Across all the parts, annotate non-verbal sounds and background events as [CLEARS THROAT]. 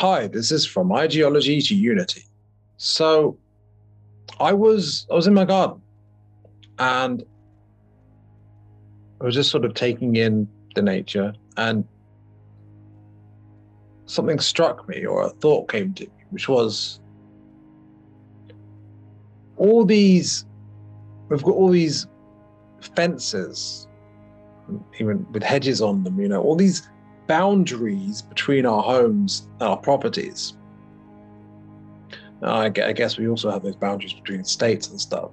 Hi, this is from ideology to unity. So I was I was in my garden and I was just sort of taking in the nature and something struck me or a thought came to me, which was all these we've got all these fences even with hedges on them you know all these boundaries between our homes and our properties I guess we also have those boundaries between states and stuff.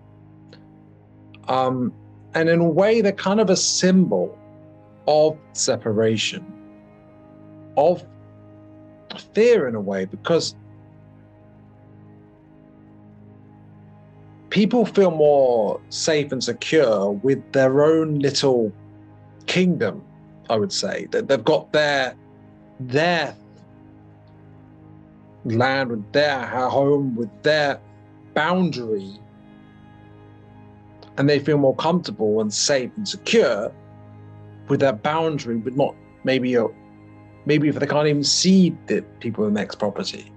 Um, and in a way, they're kind of a symbol of separation, of fear in a way, because people feel more safe and secure with their own little kingdom, I would say. That they've got their their land, with their home, with their boundary, and they feel more comfortable and safe and secure with that boundary, but not maybe a, maybe if they can't even see the people in the next property,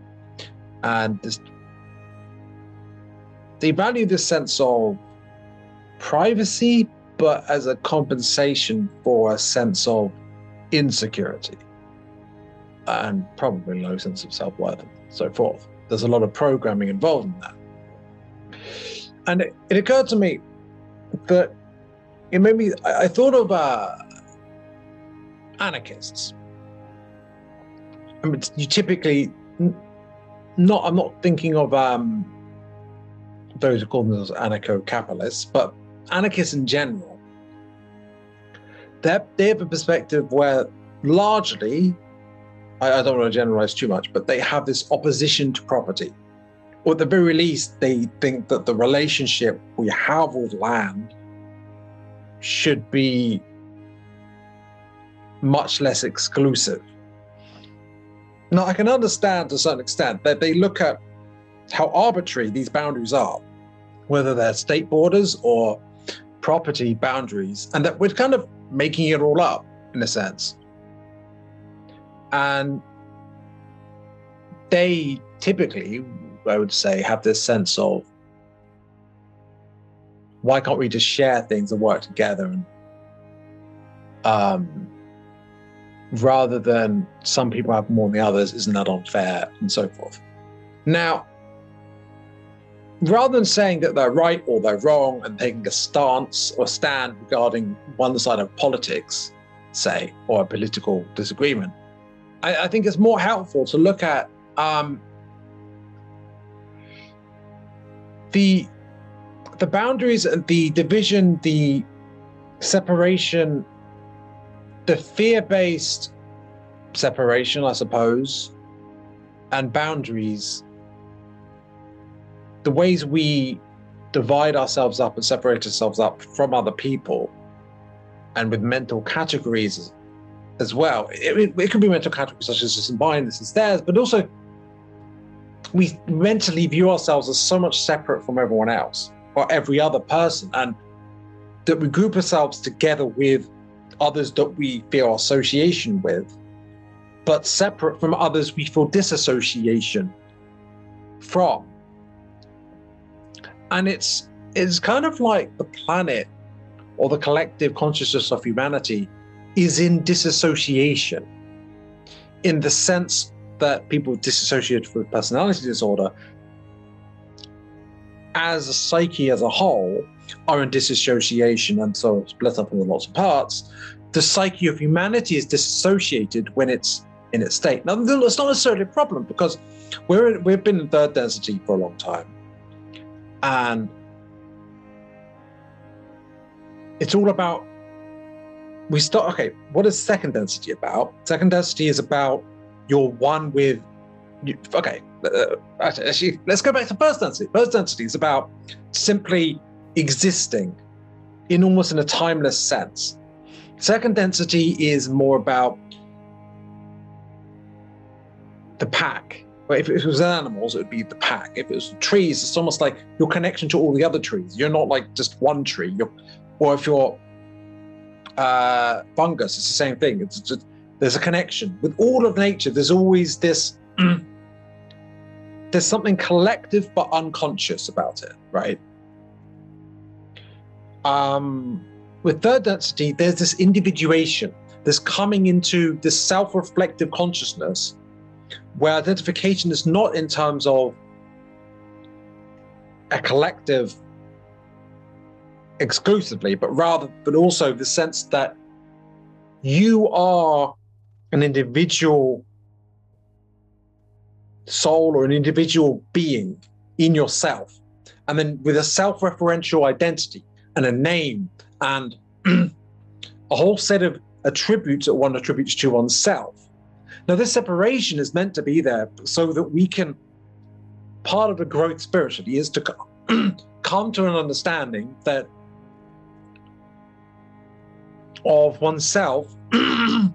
and this, they value this sense of privacy, but as a compensation for a sense of insecurity and probably low sense of self worth and so forth. There's a lot of programming involved in that. And it, it occurred to me that it made me, I, I thought of uh, anarchists. I mean, you typically, not, I'm not thinking of um, those who call themselves anarcho capitalists, but anarchists in general. They have a perspective where largely I, I don't want to generalize too much, but they have this opposition to property. Or at the very least, they think that the relationship we have with land should be much less exclusive. Now, I can understand to a certain extent that they look at how arbitrary these boundaries are, whether they're state borders or property boundaries, and that we're kind of making it all up in a sense. And they typically, I would say, have this sense of why can't we just share things and work together and um, rather than some people have more than the others, isn't that unfair and so forth. Now, rather than saying that they're right or they're wrong and taking a stance or stand regarding one side of politics, say, or a political disagreement, I, I think it's more helpful to look at um, the the boundaries, the division, the separation, the fear-based separation, I suppose, and boundaries. The ways we divide ourselves up and separate ourselves up from other people, and with mental categories as well. It, it could be mental categories such as this is mine, this is theirs, but also we mentally view ourselves as so much separate from everyone else or every other person, and that we group ourselves together with others that we feel association with, but separate from others we feel disassociation from. And it's it's kind of like the planet or the collective consciousness of humanity is in disassociation in the sense that people disassociated with personality disorder as a psyche as a whole are in disassociation and so split up into lots of parts. The psyche of humanity is disassociated when it's in its state. Now it's not necessarily a problem because we're we've been in third density for a long time and it's all about we start okay what is second density about? Second density is about you're one with okay uh, actually let's go back to first density. First density is about simply existing in almost in a timeless sense. Second density is more about the pack if it was animals, it would be the pack. If it was trees, it's almost like your connection to all the other trees. You're not like just one tree. You're, or if you're uh, fungus, it's the same thing. It's just, there's a connection with all of nature. There's always this [CLEARS THROAT] there's something collective but unconscious about it, right? Um, with third density, there's this individuation, this coming into this self reflective consciousness where identification is not in terms of a collective exclusively, but rather, but also the sense that you are an individual soul or an individual being in yourself, and then with a self referential identity and a name and [CLEARS THROAT] a whole set of attributes that one attributes to oneself. Now, this separation is meant to be there so that we can, part of the growth spiritually is to [CLEARS THROAT] come to an understanding that of oneself [CLEARS THROAT] in,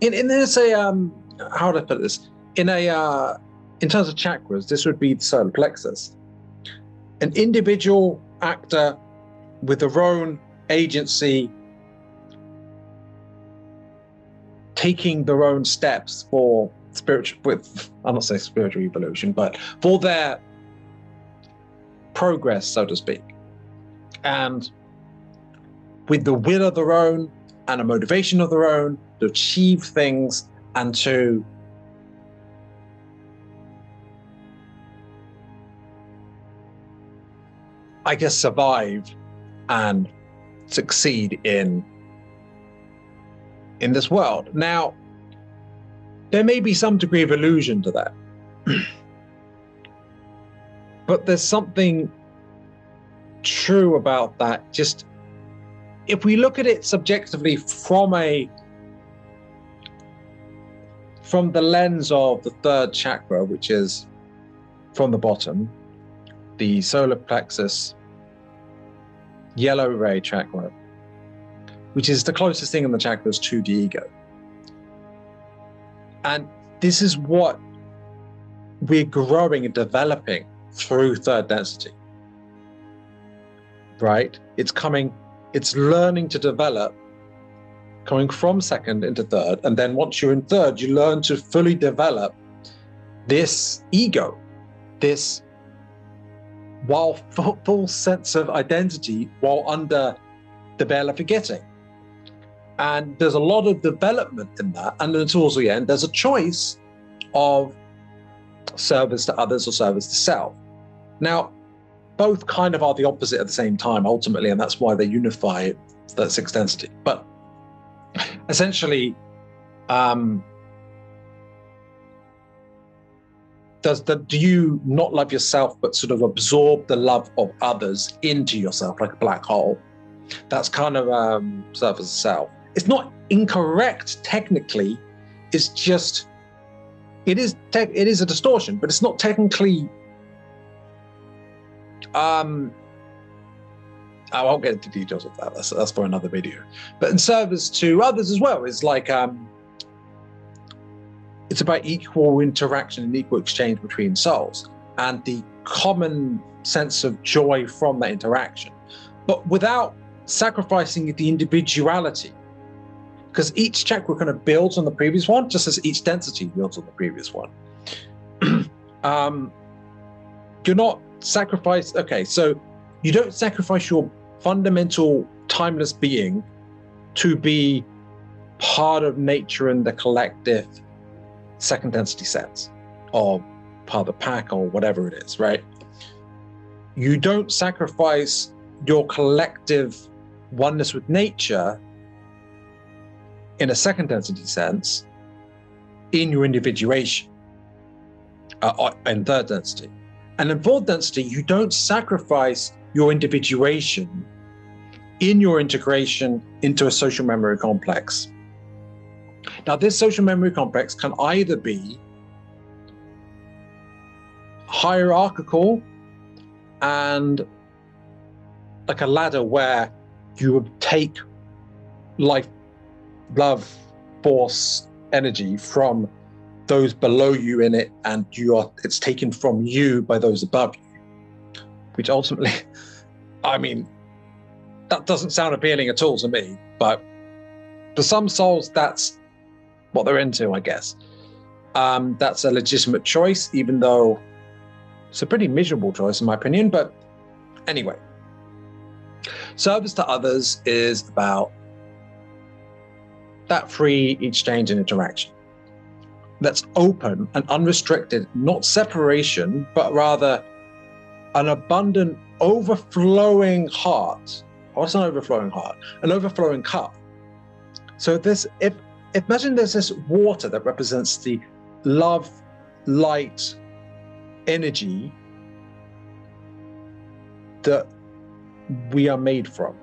in there's a um how do I put this? In a uh in terms of chakras, this would be the solar plexus. An individual actor with their own agency taking their own steps for spiritual with I'm not saying spiritual evolution, but for their progress, so to speak. And with the will of their own and a motivation of their own to achieve things and to I guess survive and succeed in in this world. Now, there may be some degree of illusion to that. [CLEARS THROAT] but there's something true about that. Just if we look at it subjectively from a from the lens of the third chakra, which is from the bottom, the solar plexus yellow ray chakra, which is the closest thing in the chakras to the ego. And this is what we're growing and developing through third density. Right? It's coming, it's learning to develop, coming from second into third. And then once you're in third, you learn to fully develop this ego, this while full sense of identity while under the veil of forgetting. And there's a lot of development in that. And then towards the end, there's a choice of service to others or service to self. Now, both kind of are the opposite at the same time, ultimately, and that's why they unify that sixth density. But essentially, um, does the do you not love yourself but sort of absorb the love of others into yourself like a black hole that's kind of um self as self it's not incorrect technically it's just it is te- it is a distortion but it's not technically um I won't get into details of that. That's, that's for another video. But in service to others as well is like um, it's about equal interaction and equal exchange between souls and the common sense of joy from that interaction, but without sacrificing the individuality. Because each chakra kind of builds on the previous one, just as each density builds on the previous one. [CLEARS THROAT] um, you're not sacrifice. Okay, so you don't sacrifice your fundamental timeless being to be part of nature and the collective second density sets or part of the pack or whatever it is, right? You don't sacrifice your collective oneness with nature in a second density sense in your individuation uh, in third density. And in fourth density, you don't sacrifice your individuation in your integration into a social memory complex. Now, this social memory complex can either be hierarchical and like a ladder where you would take life, love, force, energy from those below you in it, and you are it's taken from you by those above you. Which ultimately, [LAUGHS] I mean, that doesn't sound appealing at all to me, but for some souls, that's what they're into, I guess. Um, that's a legitimate choice, even though it's a pretty miserable choice, in my opinion. But anyway, service to others is about that free exchange and interaction that's open and unrestricted, not separation, but rather an abundant, overflowing heart. Oh, What's an overflowing heart? An overflowing cup. So this, if imagine there's this water that represents the love, light, energy that we are made from,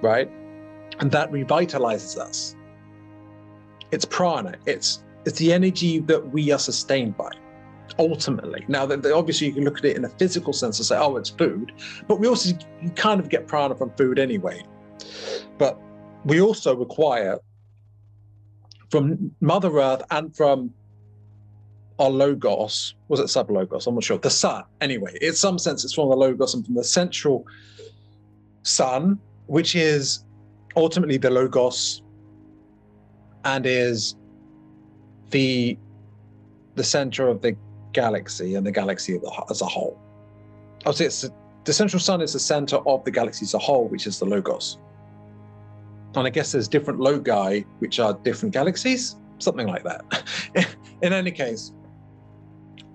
right? And that revitalizes us. It's prana. It's it's the energy that we are sustained by. Ultimately, now obviously you can look at it in a physical sense and say, "Oh, it's food," but we also you kind of get prana from food anyway. But we also require from Mother Earth and from our logos. Was it sub logos? I'm not sure. The sun. Anyway, in some sense, it's from the logos and from the central sun, which is ultimately the logos and is the the center of the galaxy and the galaxy as a whole. Obviously, it's the central sun is the center of the galaxy as a whole, which is the logos. And I guess there's different logi, which are different galaxies, something like that. [LAUGHS] In any case,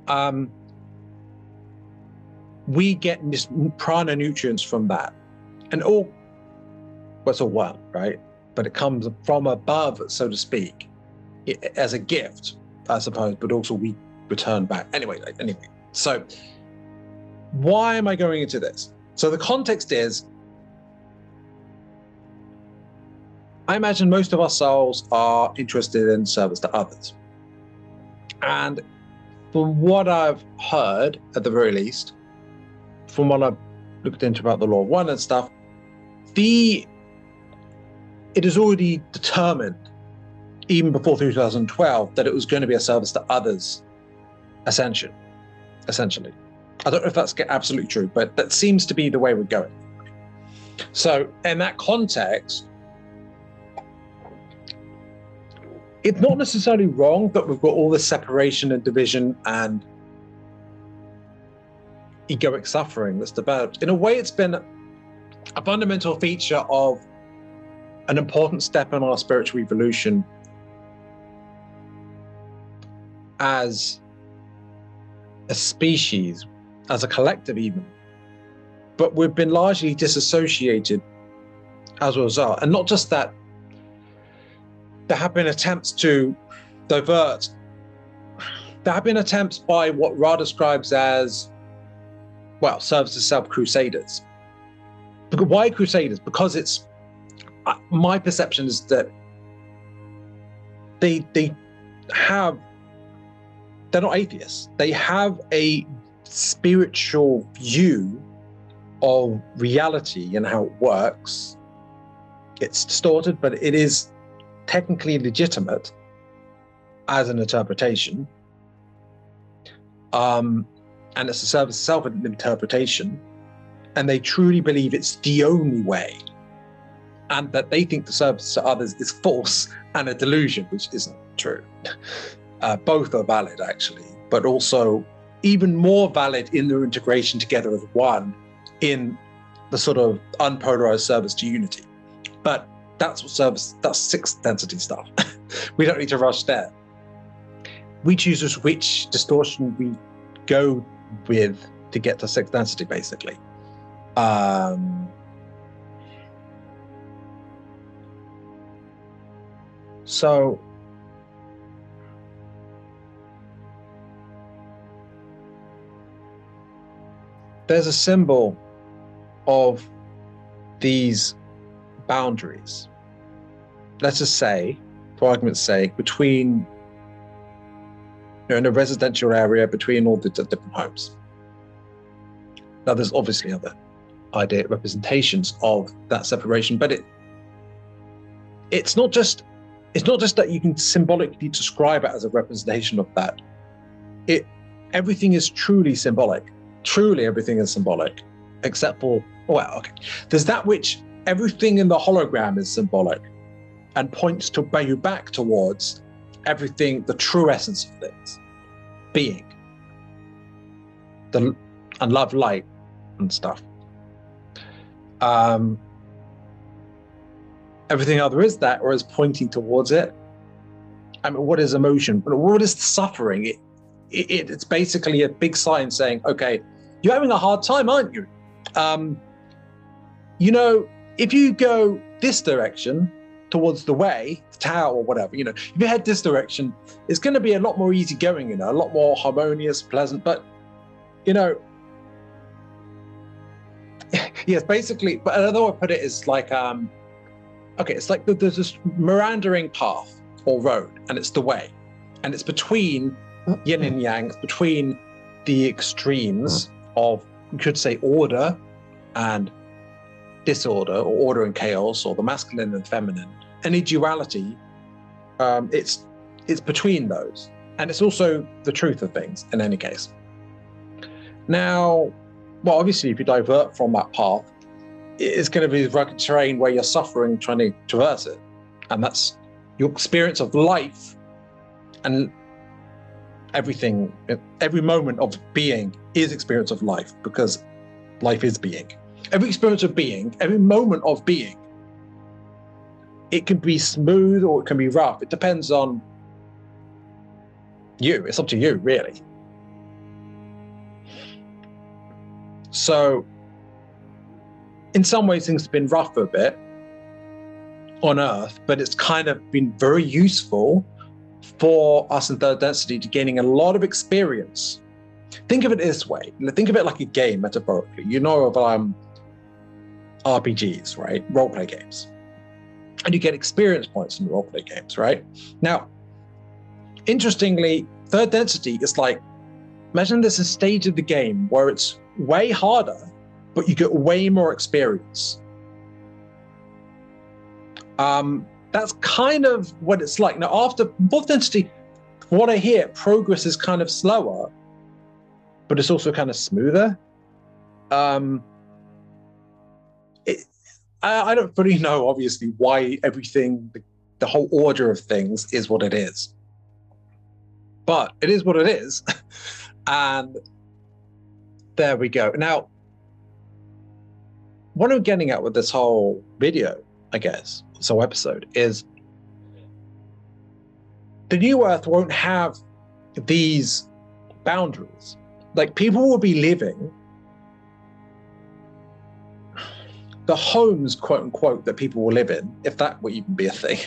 um, we get this prana nutrients from that, and all well, it's all one, right? But it comes from above, so to speak as a gift, I suppose, but also we return back. Anyway, anyway. So why am I going into this? So the context is I imagine most of our souls are interested in service to others. And from what I've heard, at the very least, from what I've looked into about the law one and stuff, the it is already determined even before 2012 that it was going to be a service to others ascension essentially. I don't know if that's absolutely true but that seems to be the way we're going. So in that context it's not necessarily wrong that we've got all this separation and division and egoic suffering that's developed. In a way it's been a fundamental feature of an important step in our spiritual evolution as a species, as a collective, even. But we've been largely disassociated as a result. And not just that, there have been attempts to divert. There have been attempts by what Ra describes as, well, service to self crusaders. Why crusaders? Because it's my perception is that they they have they're not atheists. They have a spiritual view of reality and how it works. It's distorted, but it is technically legitimate as an interpretation. Um, and it's a service itself interpretation. And they truly believe it's the only way. And that they think the service to others is false and a delusion, which isn't true. Uh, both are valid, actually, but also even more valid in their integration together as one in the sort of unpolarized service to unity. But that's what service, that's sixth density stuff. [LAUGHS] we don't need to rush there. We choose which distortion we go with to get to sixth density, basically. Um, so there's a symbol of these boundaries. Let's say, for argument's sake, between you know, in a residential area between all the different homes. Now, there's obviously other idea representations of that separation, but it it's not just it's not just that you can symbolically describe it as a representation of that. It everything is truly symbolic truly everything is symbolic, except for, well, okay. There's that which everything in the hologram is symbolic and points to bring you back towards everything, the true essence of things, being, the and love, light, and stuff. Um, everything other is that, or is pointing towards it. I mean, what is emotion? What is suffering? It, it, it's basically a big sign saying, okay, you're having a hard time, aren't you? Um, you know, if you go this direction towards the way, the tower, or whatever, you know, if you head this direction, it's going to be a lot more easygoing, you know, a lot more harmonious, pleasant. But, you know, [LAUGHS] yes, basically, but another way to put it is like, um, okay, it's like there's this meandering path or road, and it's the way, and it's between yin and yang, between the extremes of, you could say, order and disorder, or order and chaos, or the masculine and feminine. Any duality, um, it's it's between those, and it's also the truth of things. In any case, now, well, obviously, if you divert from that path, it's going to be rugged terrain where you're suffering trying to traverse it, and that's your experience of life and everything every moment of being is experience of life because life is being. Every experience of being every moment of being it can be smooth or it can be rough. It depends on you. It's up to you really. So in some ways things have been rough for a bit on earth but it's kind of been very useful for us in third density to gaining a lot of experience. Think of it this way. Think of it like a game, metaphorically. You know of um, RPGs, right? Roleplay games. And you get experience points in roleplay games, right? Now, interestingly, third density is like imagine there's a stage of the game where it's way harder, but you get way more experience. Um, that's kind of what it's like. Now, after fourth density, what I hear, progress is kind of slower, but it's also kind of smoother. Um, it, I, I don't fully know, obviously, why everything, the, the whole order of things is what it is. But it is what it is. [LAUGHS] and there we go. Now, what I'm getting at with this whole video, I guess, so episode is the new earth won't have these boundaries. Like people will be living the homes quote unquote that people will live in if that will even be a thing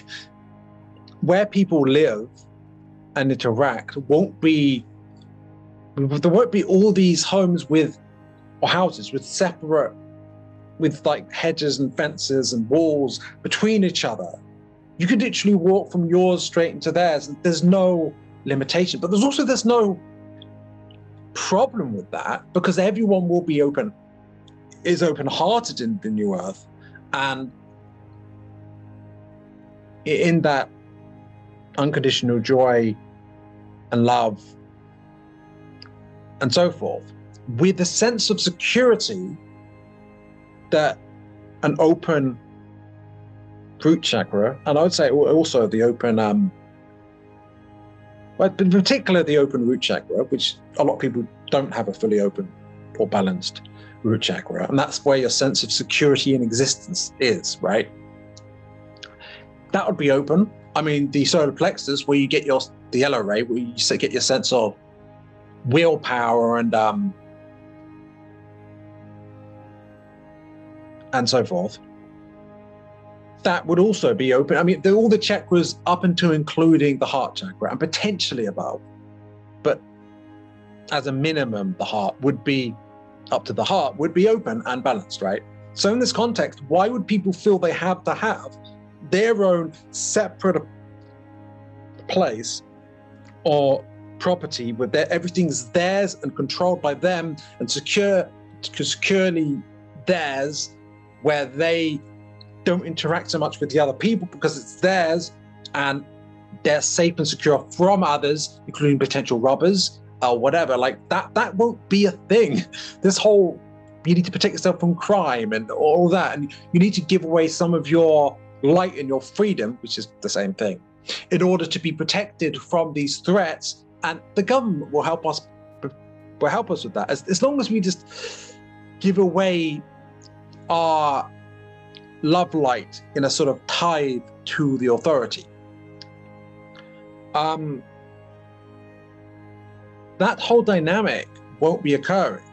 where people live and interact won't be there won't be all these homes with or houses with separate with like hedges and fences and walls between each other. You could literally walk from yours straight into theirs. There's no limitation, but there's also there's no problem with that because everyone will be open, is open-hearted in the new earth, and in that unconditional joy and love and so forth, with a sense of security that an open root chakra, and I would say also the open, um, well, in particular the open root chakra, which a lot of people don't have a fully open or balanced root chakra, and that's where your sense of security in existence is, right? That would be open. I mean, the solar plexus, where you get your the yellow ray, where you get your sense of willpower and um, and so forth. That would also be open. I mean, all the chakras up until including the heart chakra and potentially above. But as a minimum, the heart would be up to the heart, would be open and balanced, right? So, in this context, why would people feel they have to have their own separate place or property where everything's theirs and controlled by them and secure securely theirs where they don't interact so much with the other people because it's theirs and they're safe and secure from others, including potential robbers or whatever. Like that, that won't be a thing. [LAUGHS] This whole you need to protect yourself from crime and all that, and you need to give away some of your light and your freedom, which is the same thing. in order to be protected from these threats, and the government will help us will help us with that. As, as long as we just give away our love light in a sort of tithe to the authority. Um, that whole dynamic won't be occurring.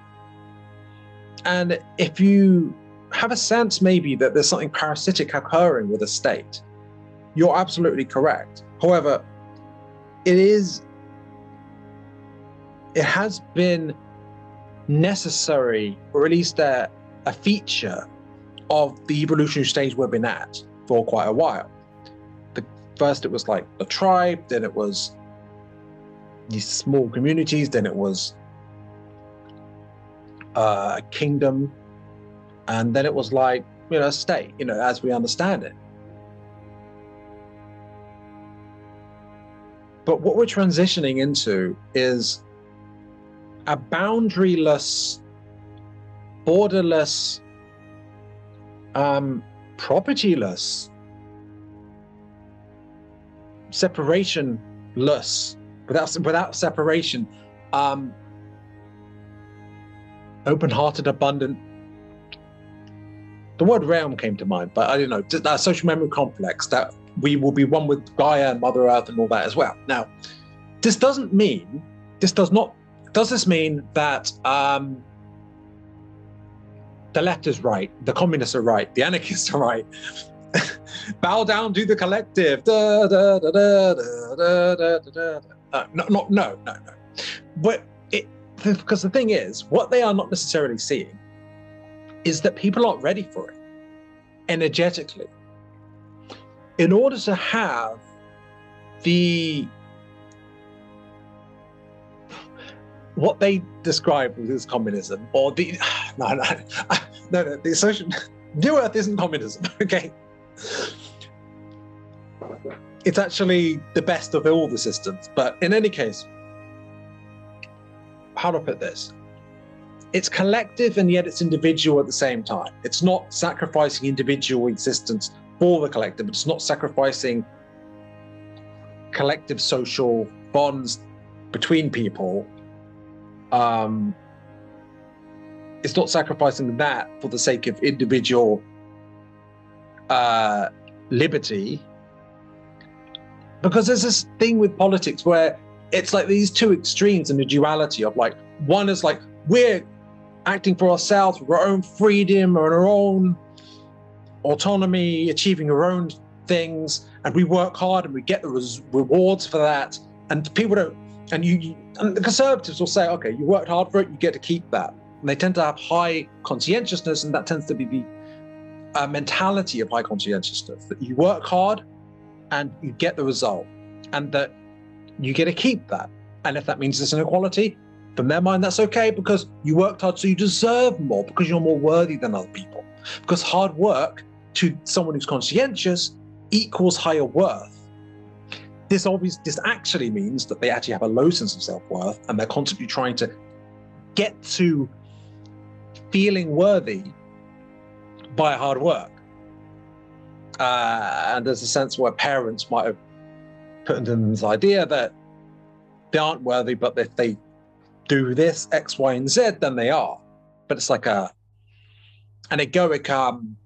And if you have a sense maybe that there's something parasitic occurring with a state, you're absolutely correct. However, it is, it has been necessary, or at least a, a feature of the evolutionary stage we've been at for quite a while. The, first, it was like a tribe, then it was these small communities, then it was uh, a kingdom, and then it was like, you know, a state, you know, as we understand it. But what we're transitioning into is a boundaryless, borderless, um, propertyless, separationless, without without separation, um, open-hearted, abundant. The word realm came to mind, but I don't know that social memory complex that we will be one with Gaia and Mother Earth and all that as well. Now, this doesn't mean this does not does this mean that um, the left is right, the communists are right, the anarchists are right? [LAUGHS] Bow down to the collective. Da, da, da, uh, no, no, no, no, no. But it, because the thing is, what they are not necessarily seeing is that people aren't ready for it energetically. In order to have the what they describe as communism, or the [SIGHS] no, no, [SIGHS] no, no the social [LAUGHS] New Earth isn't communism, [LAUGHS] okay? It's actually the best of all the systems. But in any case, how to put this? It's collective and yet it's individual at the same time. It's not sacrificing individual existence for the collective, it's not sacrificing collective social bonds between people um, it's not sacrificing that for the sake of individual uh, liberty. Because there's this thing with politics where it's like these two extremes in the duality of like, one is like, we're acting for ourselves, our own freedom, our own autonomy, achieving our own things, and we work hard and we get the rewards for that. And people don't and you, you and the conservatives will say, okay, you worked hard for it, you get to keep that. And they tend to have high conscientiousness, and that tends to be the uh, mentality of high conscientiousness that you work hard and you get the result, and that you get to keep that. And if that means there's inequality, from their mind, that's okay because you worked hard, so you deserve more because you're more worthy than other people. Because hard work to someone who's conscientious equals higher worth this obviously this actually means that they actually have a low sense of self-worth and they're constantly trying to get to feeling worthy by hard work. Uh, and there's a sense where parents might have put into this idea that they aren't worthy but if they do this x y and z then they are. But it's like a an egoic um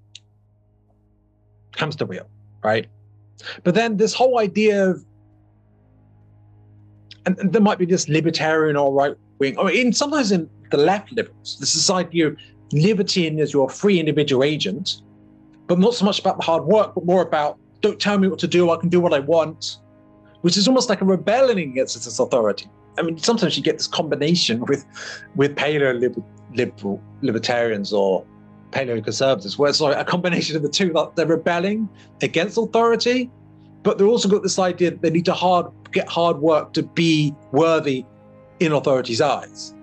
hamster wheel right? But then this whole idea of and, and there might be this libertarian or right wing, or in sometimes in the left liberals, this is idea of liberty as your free individual agent, but not so much about the hard work, but more about don't tell me what to do, I can do what I want, which is almost like a rebellion against this authority. I mean, sometimes you get this combination with with paleo liberal libertarians or paleo conservatives, where it's like a combination of the two, that they're rebelling against authority, but they've also got this idea that they need to hard get hard work to be worthy in authority's eyes.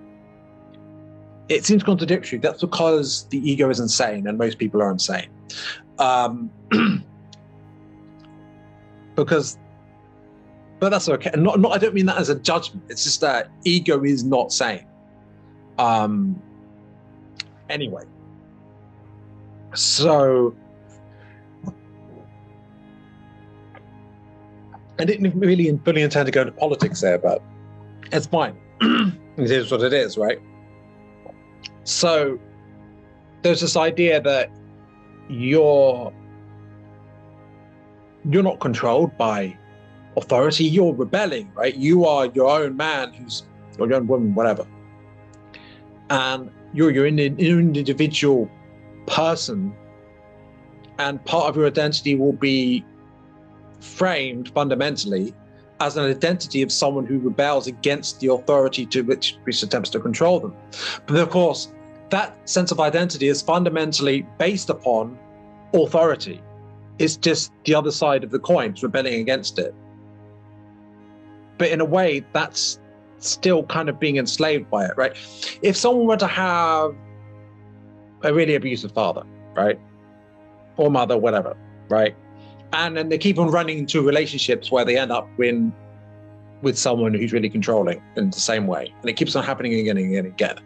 It seems contradictory. That's because the ego is insane and most people are insane. Um, [CLEARS THROAT] because, but that's okay. Not, not, I don't mean that as a judgment. It's just that ego is not sane. Um, anyway, so I didn't really fully intend to go into politics there, but it's fine. [CLEARS THROAT] it is what it is, right? So there's this idea that you're you're not controlled by authority. You're rebelling, right? You are your own man who's or your own woman, whatever. And you're your individual person, and part of your identity will be framed fundamentally as an identity of someone who rebels against the authority to which which attempts to control them. But of course, that sense of identity is fundamentally based upon authority. It's just the other side of the coin, it's rebelling against it. But in a way, that's still kind of being enslaved by it, right? If someone were to have a really abusive father, right? Or mother, whatever, right? And then they keep on running into relationships where they end up in with someone who's really controlling in the same way. And it keeps on happening again and again and again.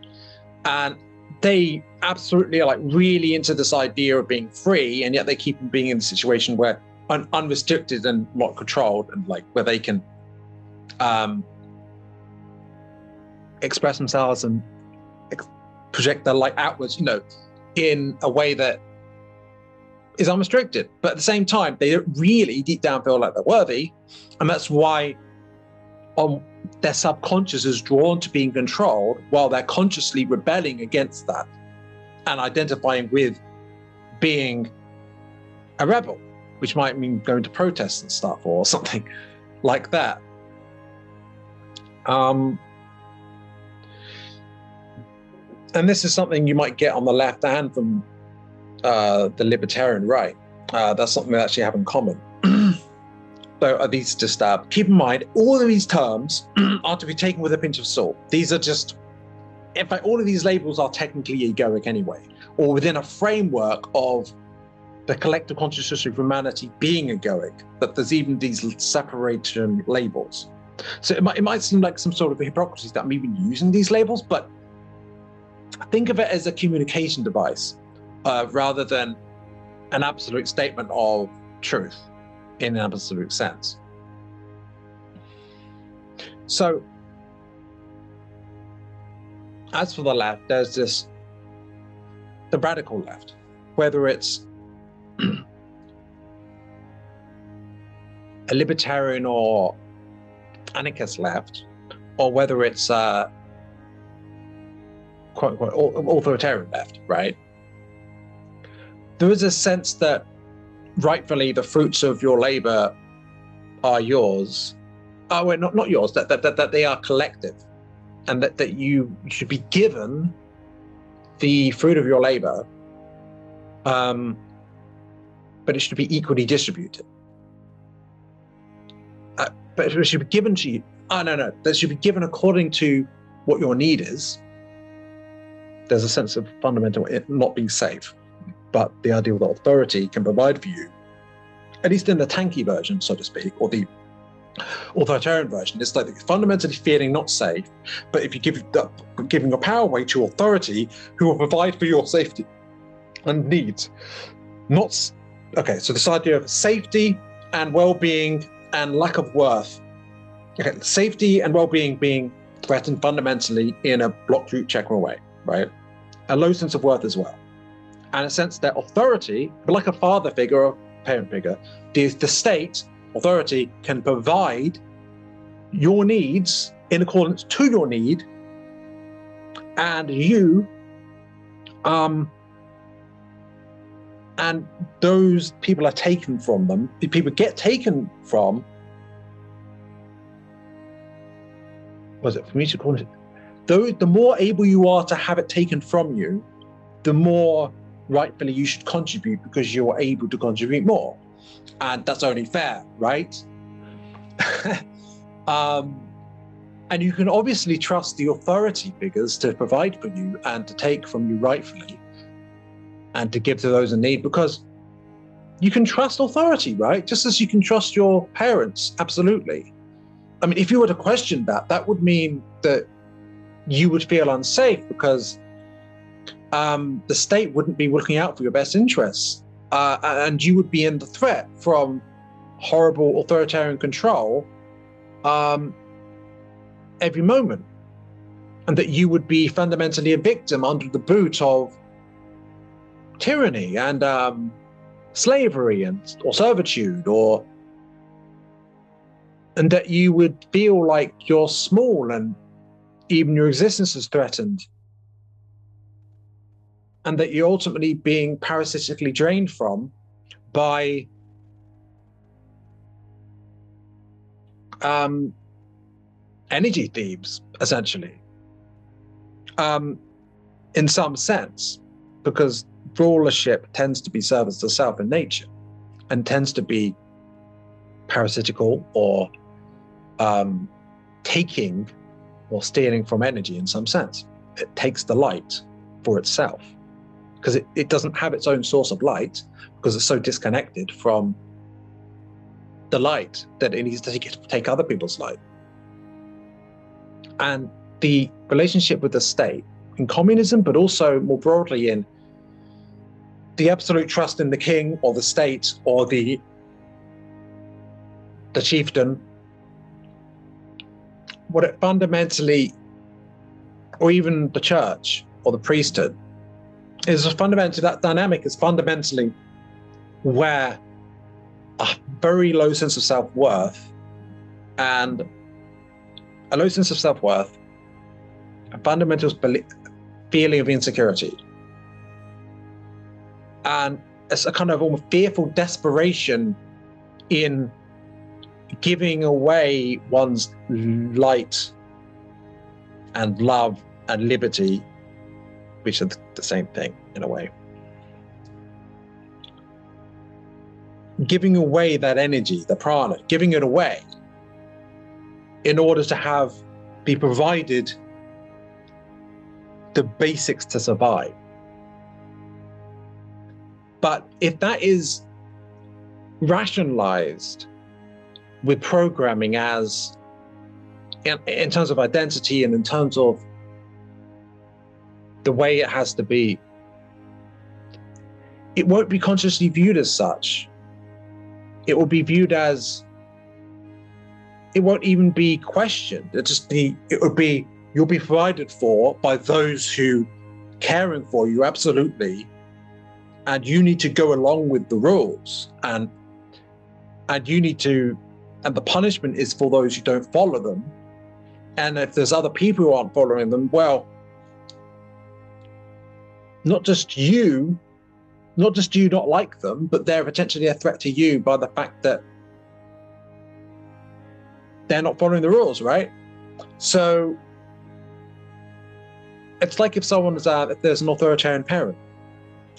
And they absolutely are like really into this idea of being free, and yet they keep on being in a situation where un- unrestricted and not controlled, and like where they can um, express themselves and ex- project their light outwards, you know, in a way that is unrestricted. But at the same time, they really deep down feel like they're worthy. And that's why on their subconscious is drawn to being controlled while they're consciously rebelling against that and identifying with being a rebel, which might mean going to protests and stuff or something [LAUGHS] like that. Um, and this is something you might get on the left and from uh, the libertarian right. Uh, that's something they actually have in common. [CLEARS THROAT] so are these just uh, keep in mind all of these terms [CLEARS THROAT] are to be taken with a pinch of salt. These are just in fact all of these labels are technically egoic anyway, or within a framework of the collective consciousness of humanity being egoic, that there's even these separation labels. So it might, it might seem like some sort of hypocrisy that I'm even using these labels, but think of it as a communication device uh, rather than an absolute statement of truth in an absolute sense. So, as for the left, there's this the radical left, whether it's a libertarian or anarchist left, or whether it's a quote unquote authoritarian left, right? There is a sense that rightfully the fruits of your labor are yours. Oh, wait, not, not yours, that, that, that, that they are collective and that, that you should be given the fruit of your labor, um, but it should be equally distributed. Uh, but it should be given to you. Oh, no, no. That should be given according to what your need is. There's a sense of fundamental not being safe, but the idea that authority can provide for you at least in the tankie version, so to speak, or the authoritarian version, it's like fundamentally feeling not safe. But if you give giving your power away to authority, who will provide for your safety and needs, not okay. So this idea of safety and well-being and lack of worth. Okay, safety and well-being being threatened fundamentally in a block root chakra way, right? A low sense of worth as well, and a sense that authority, but like a father figure or parent figure, the, the state authority can provide your needs in accordance to your need, and you, um, and those people are taken from them. The people get taken from. Was it for me to call it? Though the more able you are to have it taken from you, the more rightfully you should contribute because you're able to contribute more. And that's only fair, right? [LAUGHS] um, and you can obviously trust the authority figures to provide for you and to take from you rightfully and to give to those in need because you can trust authority, right? Just as you can trust your parents, absolutely. I mean, if you were to question that, that would mean that you would feel unsafe because um, the state wouldn't be looking out for your best interests. Uh, and you would be in the threat from horrible authoritarian control um, every moment. And that you would be fundamentally a victim under the boot of tyranny and um, slavery and or servitude or and that you would feel like you're small and even your existence is threatened and that you're ultimately being parasitically drained from by um, energy thieves, essentially, um, in some sense, because rulership tends to be service to self in nature and tends to be parasitical or um, taking or stealing from energy in some sense. It takes the light for itself because it, it doesn't have its own source of light because it's so disconnected from the light that it needs to take, take other people's light. And the relationship with the state in communism, but also more broadly in the absolute trust in the king or the state or the the chieftain what it fundamentally or even the church or the priesthood is fundamentally that dynamic is fundamentally where a very low sense of self-worth and a low sense of self-worth a fundamental feeling of insecurity. And it's a kind of almost fearful desperation in giving away one's light and love and liberty which are the same thing in a way. Giving away that energy, the prana, giving it away in order to have be provided the basics to survive. But if that is rationalized with programming as in, in terms of identity and in terms of the way it has to be, it won't be consciously viewed as such. It will be viewed as it won't even be questioned. It just be it would be you'll be provided for by those who caring for you absolutely and you need to go along with the rules and and you need to and the punishment is for those who don't follow them and if there's other people who aren't following them well not just you, not just you not like them, but they're potentially a threat to you by the fact that they're not following the rules, right? So it's like if someone's uh, if there's an authoritarian parent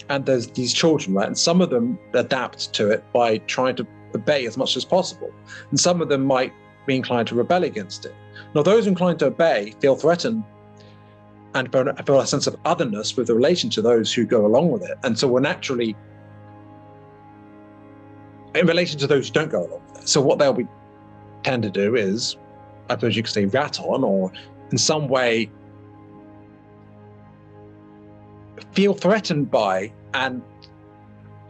and there's these children, right? And some of them adapt to it by trying to obey as much as possible, and some of them might be inclined to rebel against it. Now, those inclined to obey feel threatened and feel a sense of otherness with relation to those who go along with it. And so we're naturally in relation to those who don't go along with it. So what they'll be tend to do is, I suppose you could say rat on or in some way feel threatened by and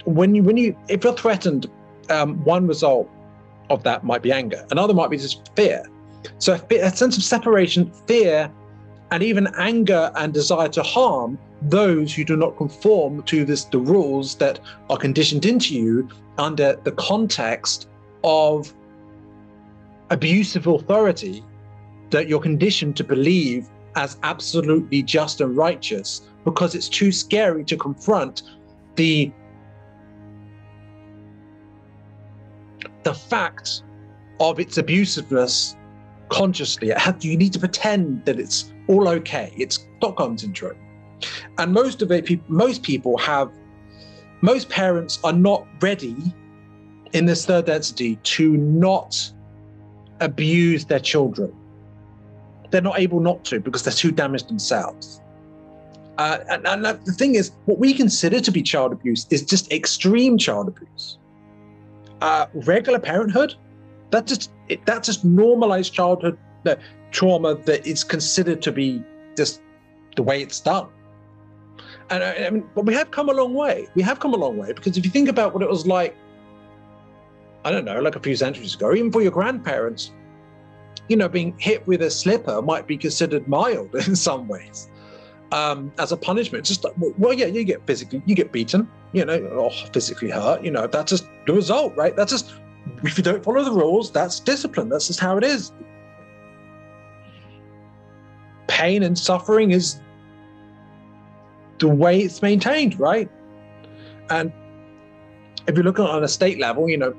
when you when you if you're threatened um, one result of that might be anger another might be just fear so a sense of separation fear and even anger and desire to harm those who do not conform to this the rules that are conditioned into you under the context of abusive authority that you're conditioned to believe as absolutely just and righteous because it's too scary to confront the the fact of its abusiveness consciously. You need to pretend that it's all okay. It's Stockholm syndrome. And most of it, most people have, most parents are not ready in this third density to not abuse their children. They're not able not to because they're too damaged themselves. Uh, and, and the thing is, what we consider to be child abuse is just extreme child abuse. Uh, regular parenthood, that just it, that just normalized childhood uh, trauma that is considered to be just the way it's done. And I, I mean, but we have come a long way. We have come a long way because if you think about what it was like I don't know, like a few centuries ago, even for your grandparents, you know, being hit with a slipper might be considered mild [LAUGHS] in some ways um, as a punishment. Just like, well, yeah, you get physically, you get beaten, you know, or physically hurt. You know, that's just the result, right? That's just if you don't follow the rules, that's discipline. That's just how it is. Pain and suffering is the way it's maintained, right? And if you look at it on a state level, you know,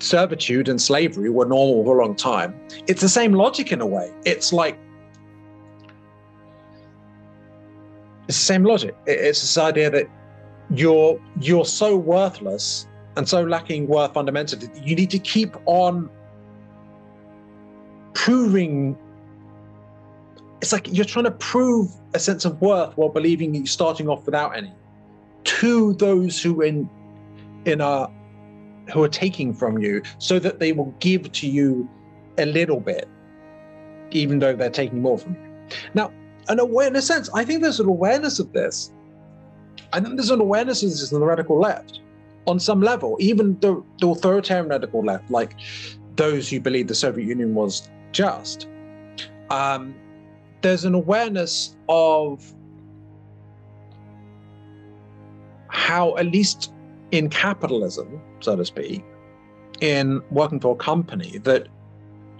servitude and slavery were normal for a long time. It's the same logic in a way. It's like it's the same logic. It's this idea that you're you're so worthless and so lacking worth fundamentally. You need to keep on proving. It's like you're trying to prove a sense of worth while believing you're starting off without any. To those who in in a who are taking from you so that they will give to you a little bit even though they're taking more from you. Now an awareness sense i think there's an awareness of this. I think there's an awareness of this in the radical left on some level even the, the authoritarian radical left like those who believe the soviet union was just. Um, there's an awareness of how at least in capitalism, so to speak, in working for a company, that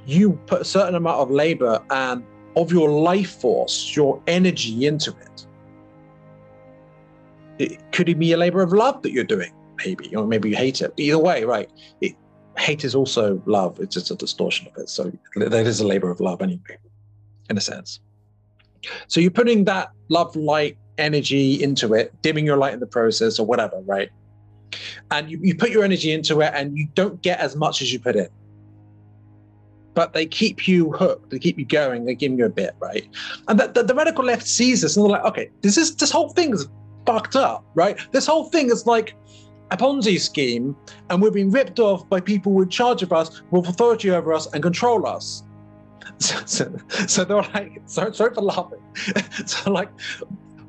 you put a certain amount of labor and of your life force, your energy into it. It could it be a labor of love that you're doing, maybe, or maybe you hate it. Either way, right? It, hate is also love. It's just a distortion of it. So that is a labor of love anyway, in a sense. So you're putting that love, light, energy into it, dimming your light in the process or whatever, right? And you, you put your energy into it and you don't get as much as you put in. But they keep you hooked, they keep you going, they give you a bit, right? And the, the, the radical left sees this and they're like, okay, this is this whole thing is fucked up, right? This whole thing is like a Ponzi scheme, and we're being ripped off by people who are in charge of us, with authority over us, and control us. [LAUGHS] So, so, so they're like, sorry, sorry for laughing. so like,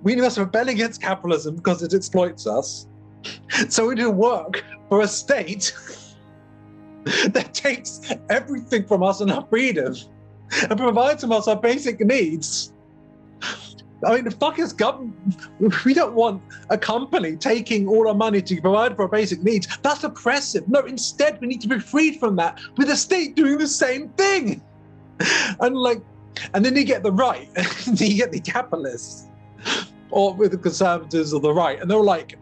we must rebel against capitalism because it exploits us. [LAUGHS] So we do work for a state [LAUGHS] that takes everything from us and our freedom and provides from us our basic needs. I mean, the fuck is government? We don't want a company taking all our money to provide for our basic needs. That's oppressive. No, instead, we need to be freed from that with the state doing the same thing. [LAUGHS] And like, and then you get the right, [LAUGHS] you get the capitalists or with the conservatives or the right, and they were like,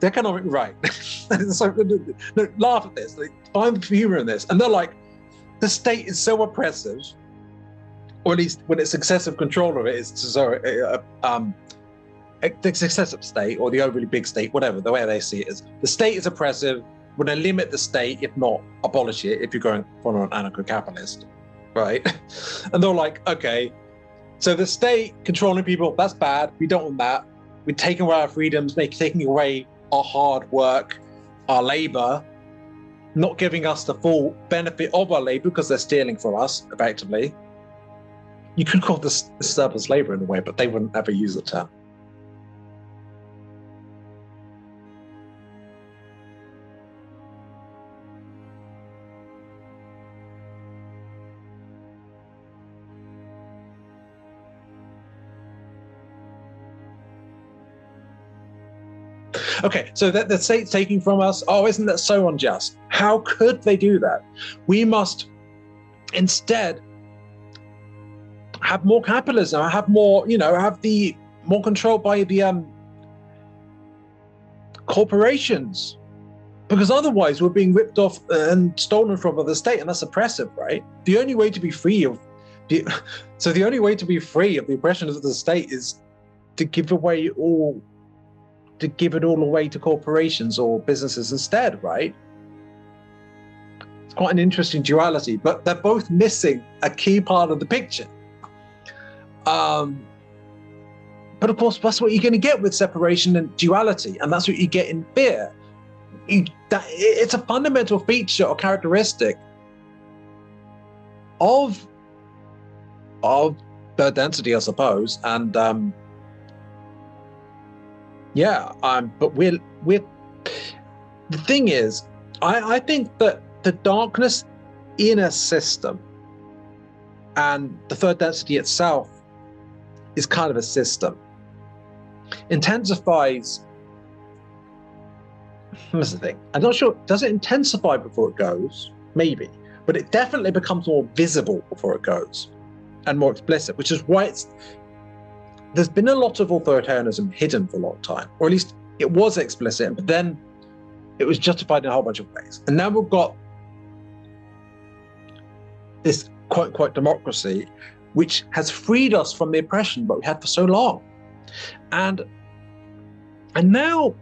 the economic right. [LAUGHS] so no, laugh at this, like, find the humor in this, and they're like, the state is so oppressive, or at least when it's excessive control of it is so uh, um, the excessive state or the overly big state, whatever the way they see it is, the state is oppressive. We're going to limit the state, if not abolish it, if you're going for an anarcho-capitalist, right? [LAUGHS] And they're like, okay, so the state controlling people, that's bad. We don't want that. We're taking away our freedoms, making taking away our hard work, our labor, not giving us the full benefit of our labor because they're stealing from us, effectively. You could call this, this labor in a way, but they wouldn't ever use the term. Okay, so that the state's taking from us. Oh, isn't that so unjust? How could they do that? We must instead have more capitalism, have more, you know, have the more control by the um, corporations, because otherwise we're being ripped off and stolen from by the state, and that's oppressive, right? The only way to be free of the, [LAUGHS] so the only way to be free of the oppression of the state is to give away all to give it all away to corporations or businesses instead, right? It's quite an interesting duality, but they're both missing a key part of the picture. Um, but of course, that's what you're going to get with separation and duality, and that's what you get in fear. You, that, it's a fundamental feature or characteristic of of third density, I suppose, and um, yeah, um, but we're we're the thing is, I, I think that the darkness in a system and the third density itself is kind of a system intensifies Here's the thing. I'm not sure. Does it intensify before it goes? Maybe, but it definitely becomes more visible before it goes, and more explicit. Which is why it's. There's been a lot of authoritarianism hidden for a long time, or at least it was explicit, but then it was justified in a whole bunch of ways. And now we've got this quote unquote democracy, which has freed us from the oppression that we had for so long. And and now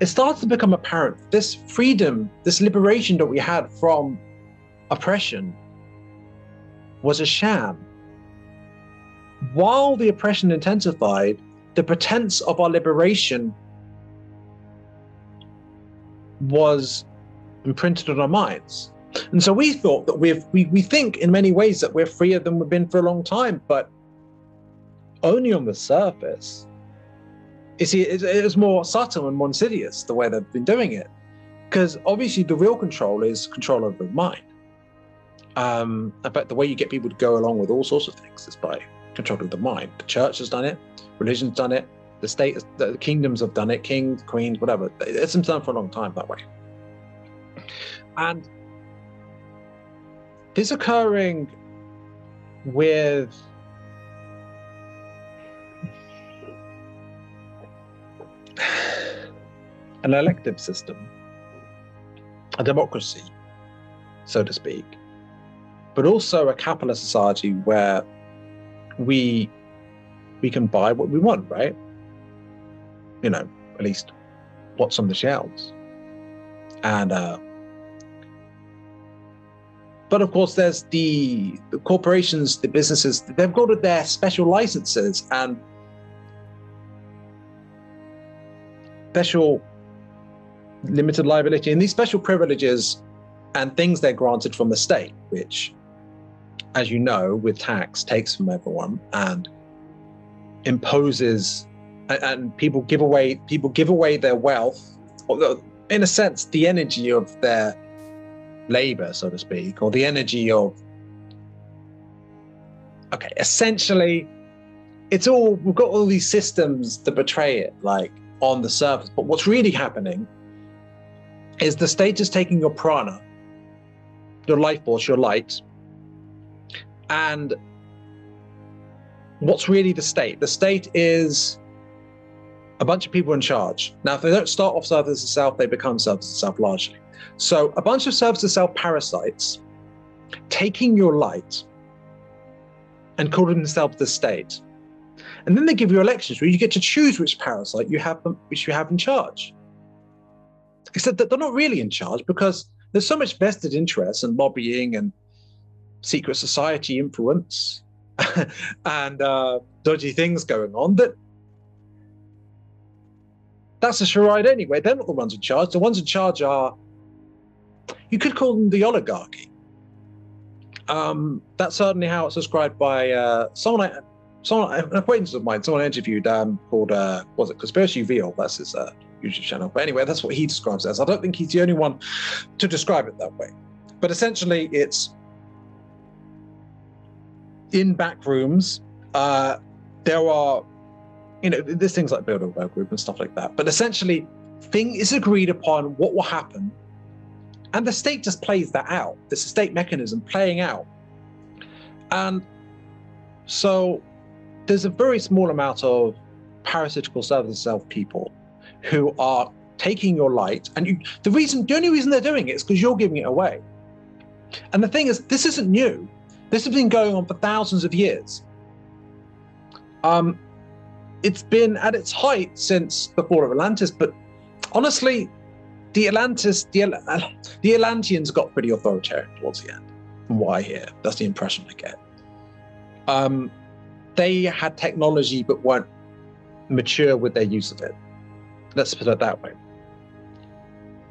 it starts to become apparent this freedom, this liberation that we had from oppression was a sham. While the oppression intensified, the pretense of our liberation was imprinted on our minds. And so we thought that we've, we, we think in many ways that we're freer than we've been for a long time, but only on the surface. You see, it, it was more subtle and more insidious the way they've been doing it. Because obviously, the real control is control over the mind. Um, in fact, the way you get people to go along with all sorts of things is by controlling the mind. The church has done it, religion's done it, the state, the kingdoms have done it, kings, queens, whatever. It's been done for a long time that way. And this occurring with an elective system, a democracy, so to speak, but also a capitalist society where we we can buy what we want, right? You know, at least what's on the shelves. And uh, but of course, there's the, the corporations, the businesses, they've got their special licenses and special limited liability and these special privileges and things they're granted from the state, which, as you know, with tax takes from everyone and imposes and people give away people give away their wealth in a sense the energy of their labor so to speak or the energy of okay essentially it's all we've got all these systems that betray it like on the surface. But what's really happening is the state is taking your prana, your life force, your light, and what's really the state? The state is a bunch of people in charge. Now, if they don't start off service of self, they become service of self largely. So, a bunch of service of self parasites taking your light and calling themselves the state and then they give you elections where you get to choose which parasite you have which you have in charge. Except that they're not really in charge because there's so much vested interest and lobbying and secret society influence [LAUGHS] and uh, dodgy things going on that that's a charade anyway. They're not the ones in charge. The ones in charge are, you could call them the oligarchy. Um, that's certainly how it's described by uh, someone I, someone, an acquaintance of mine, someone I interviewed um, called, uh, was it Conspiracy Reveal? That's his uh, YouTube channel. But anyway, that's what he describes it as. I don't think he's the only one to describe it that way. But essentially, it's in back rooms. Uh, there are, you know, there's things like Bilderberg Group and stuff like that. But essentially, thing is agreed upon what will happen, and the state just plays that out. It's a state mechanism playing out, and so there's a very small amount of parasitical service self people who are taking your light and you the reason the only reason they're doing it is because you're giving it away and the thing is this isn't new this has been going on for thousands of years um it's been at its height since the fall of atlantis but honestly the atlantis the, the atlanteans got pretty authoritarian towards the end i hear that's the impression i get um they had technology but weren't mature with their use of it. Let's put it that way.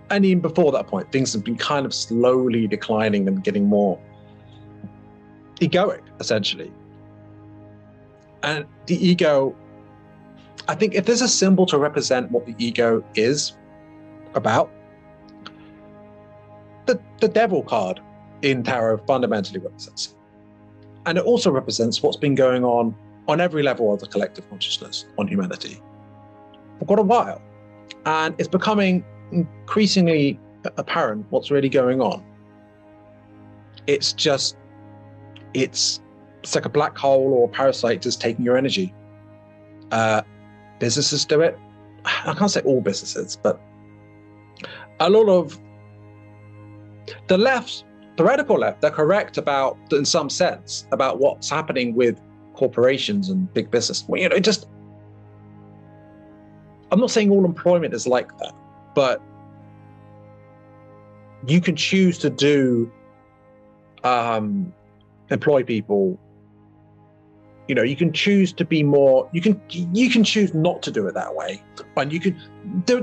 And even before that point, things have been kind of slowly declining and getting more egoic, essentially. And the ego, I think if there's a symbol to represent what the ego is, about, the, the devil card in tarot fundamentally represents. And it also represents what's been going on on every level of the collective consciousness on humanity for quite a while. And it's becoming increasingly apparent what's really going on. It's just, it's, it's like a black hole or a parasite just taking your energy. Uh, businesses do it. [SIGHS] I can't say all businesses, but a lot of the left, the radical left, they're correct about, in some sense, about what's happening with corporations and big business. Well, you know, just I'm not saying all employment is like that, but you can choose to do um, employ people. You know, you can choose to be more. You can you can choose not to do it that way, and you can.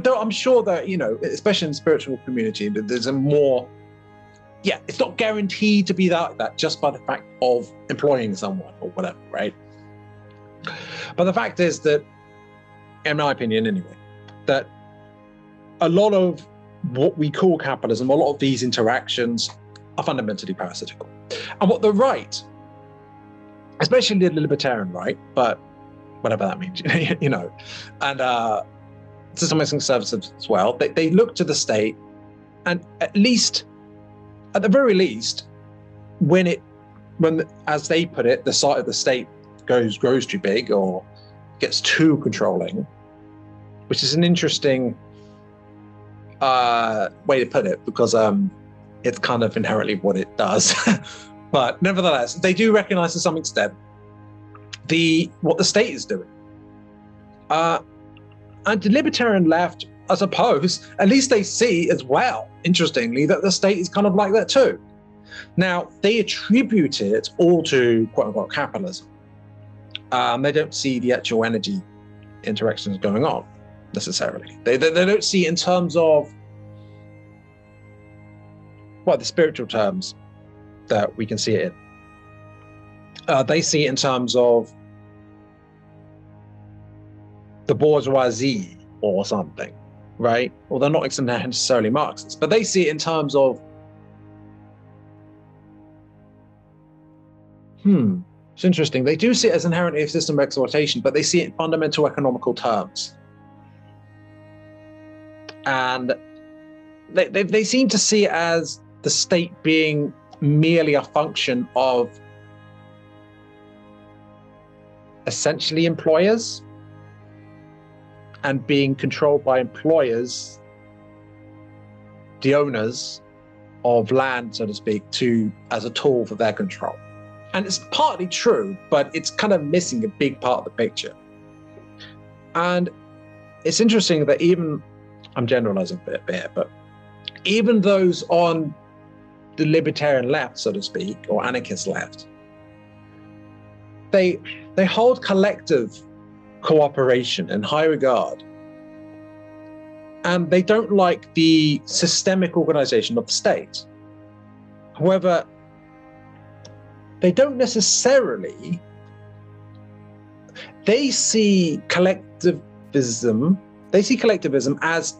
I'm sure that you know, especially in the spiritual community, there's a more yeah, it's not guaranteed to be that that just by the fact of employing someone or whatever, right? But the fact is that, in my opinion, anyway, that a lot of what we call capitalism, a lot of these interactions are fundamentally parasitical. And what the right, especially the libertarian right, but whatever that means, [LAUGHS] you know, and uh, to some extent conservatives as well, they, they look to the state and at least at the very least, when it, when as they put it, the side of the state goes grows too big or gets too controlling, which is an interesting uh, way to put it because um, it's kind of inherently what it does. [LAUGHS] but nevertheless, they do recognize to some extent the what the state is doing. Uh, and the libertarian left I suppose, at least they see as well, interestingly, that the state is kind of like that too. Now, they attribute it all to quote unquote capitalism. Um, they don't see the actual energy interactions going on necessarily. They, they, they don't see in terms of, well, the spiritual terms that we can see it in. Uh, they see it in terms of the bourgeoisie or something right? Well, they're not necessarily Marxists, but they see it in terms of, hmm, it's interesting. They do see it as inherently a system of exploitation, but they see it in fundamental economical terms. And they, they, they seem to see it as the state being merely a function of essentially employers and being controlled by employers, the owners of land, so to speak, to as a tool for their control. And it's partly true, but it's kind of missing a big part of the picture. And it's interesting that even I'm generalizing a bit here, but even those on the libertarian left, so to speak, or anarchist left, they they hold collective cooperation in high regard. And they don't like the systemic organization of the state. However, they don't necessarily they see collectivism they see collectivism as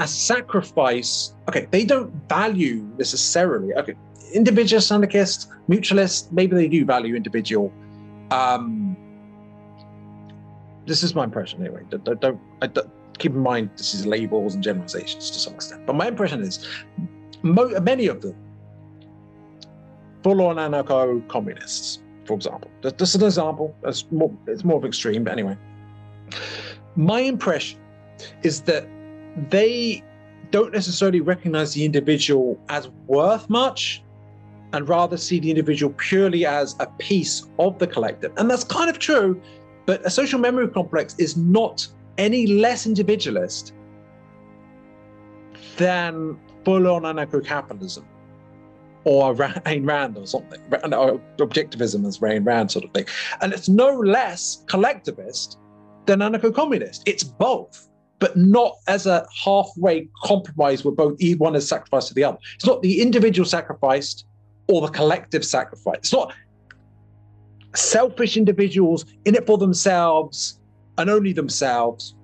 a sacrifice okay they don't value necessarily okay individualist anarchists mutualists maybe they do value individual um, this is my impression anyway. Don't, don't, don't, keep in mind this is labels and generalizations to some extent. But my impression is mo- many of them full-on anarcho-communists, for example. This is an example. It's more, it's more of extreme, but anyway. My impression is that they don't necessarily recognize the individual as worth much and rather see the individual purely as a piece of the collective. And that's kind of true but a social memory complex is not any less individualist than full on anarcho capitalism or [LAUGHS] Ayn Rand or something, or objectivism as Ayn Rand sort of thing. And it's no less collectivist than anarcho communist. It's both, but not as a halfway compromise where both one is sacrificed to the other. It's not the individual sacrificed or the collective sacrifice. It's not selfish individuals in it for themselves and only themselves,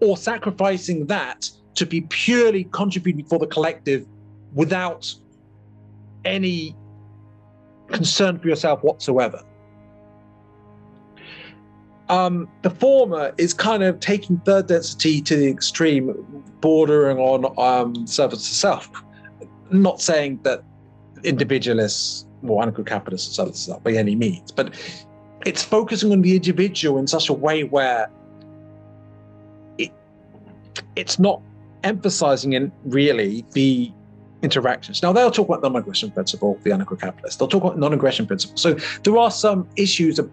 or sacrificing that to be purely contributing for the collective without any concern for yourself whatsoever. Um, the former is kind of taking third density to the extreme, bordering on um, service to self. Not saying that individualists or anarcho-capitalists are service to self by any means, but it's focusing on the individual in such a way where it, it's not emphasizing in really the interactions. Now they'll talk about non-aggression principle, the anarcho-capitalist. They'll talk about non-aggression principle. So there are some issues of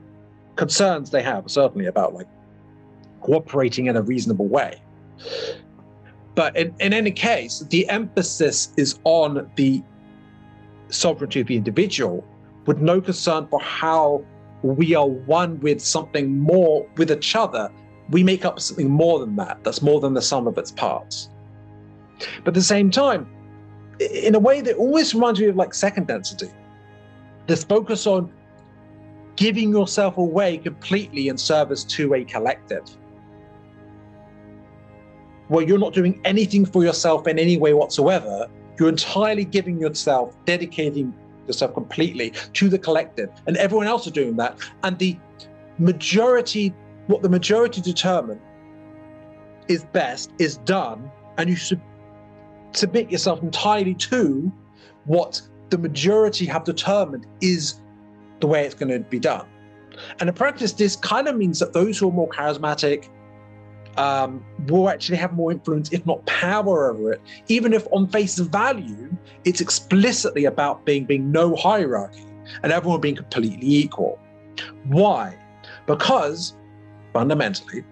concerns they have certainly about like cooperating in a reasonable way. But in, in any case, the emphasis is on the sovereignty of the individual with no concern for how we are one with something more with each other. We make up something more than that. That's more than the sum of its parts. But at the same time, in a way that always reminds me of like second density, this focus on giving yourself away completely in service to a collective. Where you're not doing anything for yourself in any way whatsoever, you're entirely giving yourself, dedicating yourself completely to the collective, and everyone else is doing that. And the majority, what the majority determine is best, is done, and you should submit yourself entirely to what the majority have determined is the way it's going to be done. And in practice, this kind of means that those who are more charismatic um, will actually have more influence, if not power over it, even if on face value, it's explicitly about being being no hierarchy and everyone being completely equal. Why? Because fundamentally,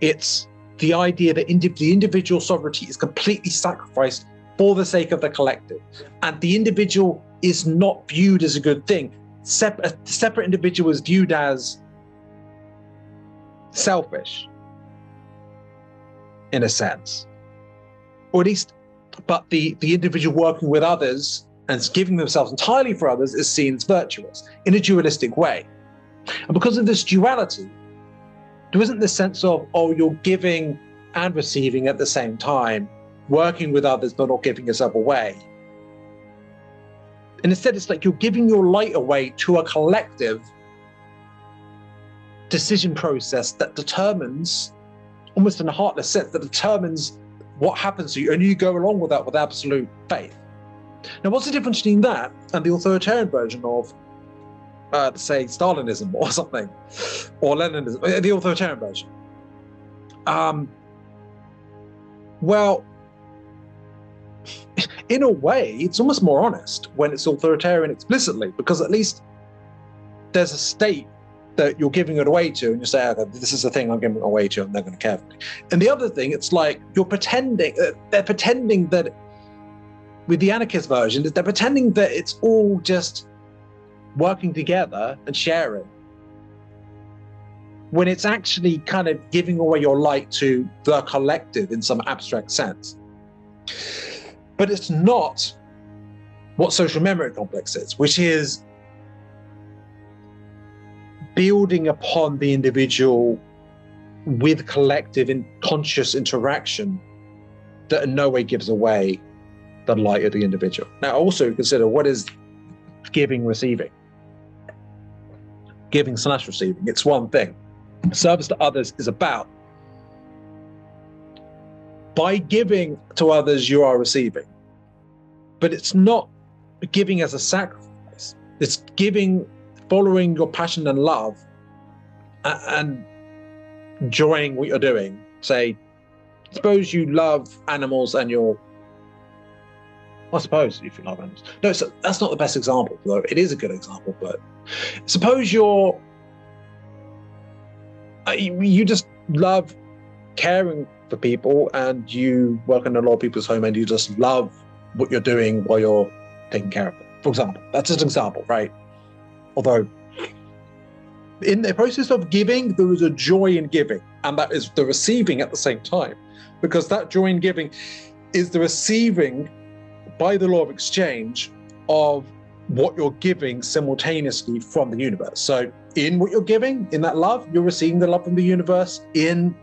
it's the idea that indi- the individual sovereignty is completely sacrificed for the sake of the collective. And the individual is not viewed as a good thing. Sep- a separate individual is viewed as selfish, in a sense, or at least, but the, the individual working with others and giving themselves entirely for others is seen as virtuous in a dualistic way. And because of this duality, there isn't this sense of, oh, you're giving and receiving at the same time, working with others but not giving yourself away. And instead, it's like you're giving your light away to a collective decision process that determines, almost in a heartless sense, that determines what happens to you, and you go along with that with absolute faith. Now, what's the difference between that and the authoritarian version of, uh, say, Stalinism or [LAUGHS] something, or Leninism, uh, the authoritarian version? Um, well, in a way, it's almost more honest when it's authoritarian explicitly, because at least there's a state that you're giving it away to, and you say, okay, this is the thing I'm giving it away to, and they're going to care for me. And the other thing, it's like you're pretending, uh, they're pretending that with the anarchist version, they're pretending that it's all just working together and sharing. When it's actually kind of giving away your light to the collective in some abstract sense. But it's not what social memory complex is, which is building upon the individual with collective and conscious interaction that in no way gives away the light of the individual. Now, also consider what is giving, receiving. Giving slash receiving, it's one thing. Service to others is about by giving to others, you are receiving. But it's not giving as a sacrifice, it's giving following your passion and love and enjoying what you're doing. Say, suppose you love animals and you're I suppose if you love animals. No, so that's not the best example, though. It is a good example, but suppose you're uh, you just love caring for people and you work in a lot of people's home and you just love what you're doing while you're taking care of them. For example, that's just an example, right? Although in the process of giving, there is a joy in giving, and that is the receiving at the same time, because that joy in giving is the receiving by the law of exchange of what you're giving simultaneously from the universe. So, in what you're giving, in that love, you're receiving the love from the universe. In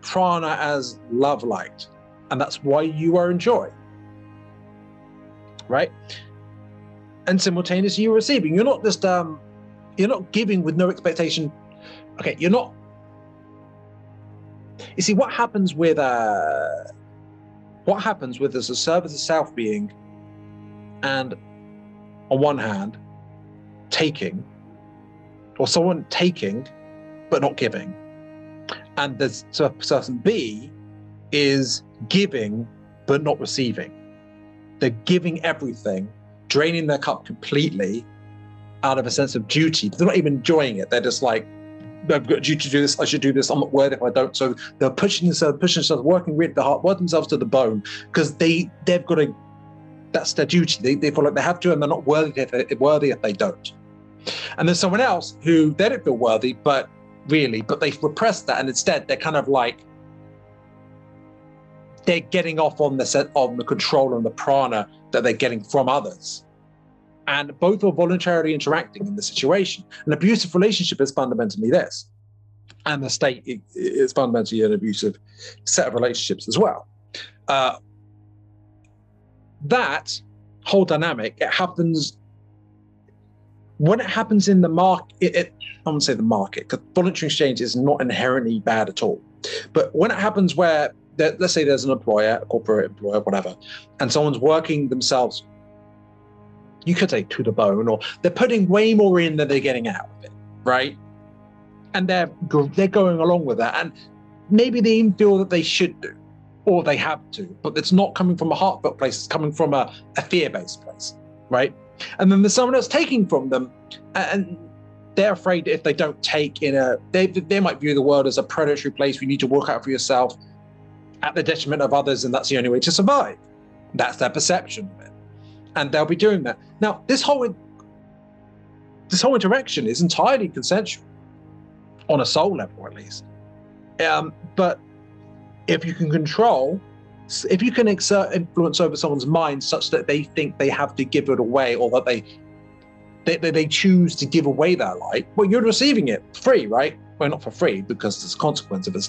prana as love light, and that's why you are in joy. Right? And simultaneously you're receiving. You're not just um you're not giving with no expectation. Okay, you're not you see what happens with uh what happens with as a service of self being and on one hand taking or someone taking but not giving and the person b is giving but not receiving they're giving everything draining their cup completely out of a sense of duty they're not even enjoying it they're just like I've got you to do this. I should do this. I'm not worthy if I don't. So they're pushing themselves, pushing themselves, working really hard, working themselves to the bone because they they've got to. That's their duty. They, they feel like they have to, and they're not worthy if they, worthy if they don't. And there's someone else who they don't feel worthy, but really, but they repress that, and instead they're kind of like they're getting off on the set on the control and the prana that they're getting from others and both are voluntarily interacting in the situation. An abusive relationship is fundamentally this, and the state is fundamentally an abusive set of relationships as well. Uh, that whole dynamic it happens when it happens in the market. It, I wouldn't say the market because voluntary exchange is not inherently bad at all, but when it happens where let's say there's an employer, a corporate employer, whatever, and someone's working themselves you could say to the bone, or they're putting way more in than they're getting out of it, right? And they're they're going along with that, and maybe they even feel that they should do, or they have to, but it's not coming from a heartfelt place; it's coming from a, a fear-based place, right? And then there's someone else taking from them, and they're afraid if they don't take in a they they might view the world as a predatory place. where You need to work out for yourself at the detriment of others, and that's the only way to survive. That's their perception of it and they'll be doing that. Now, this whole this whole interaction is entirely consensual, on a soul level at least. Um, but if you can control, if you can exert influence over someone's mind such that they think they have to give it away, or that they they, they, choose to give away their light, well, you're receiving it free, right? Well, not for free because there's a consequence of it,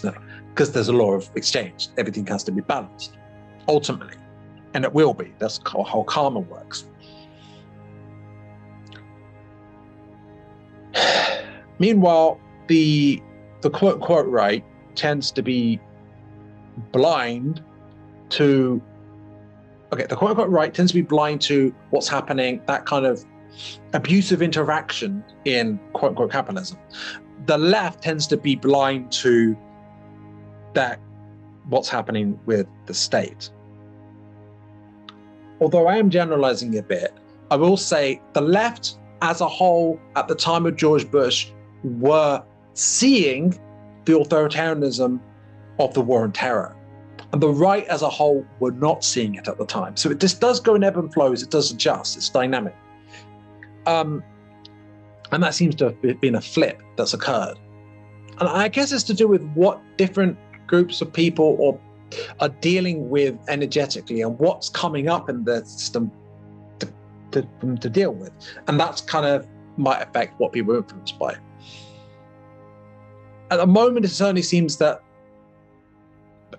because there's a law of exchange. Everything has to be balanced, ultimately and it will be. That's how karma works. [SIGHS] Meanwhile, the the quote quote right tends to be blind to okay, the quote unquote right tends to be blind to what's happening, that kind of abusive interaction in quote unquote capitalism. The left tends to be blind to that what's happening with the state although I am generalizing a bit, I will say the left as a whole at the time of George Bush were seeing the authoritarianism of the war on terror. And the right as a whole were not seeing it at the time. So it just does go in ebb and flows, it does adjust, it's dynamic. Um, and that seems to have been a flip that's occurred. And I guess it's to do with what different groups of people or are dealing with energetically and what's coming up in the system to, to, to deal with. And that's kind of might affect what people are influenced by. At the moment, it certainly seems that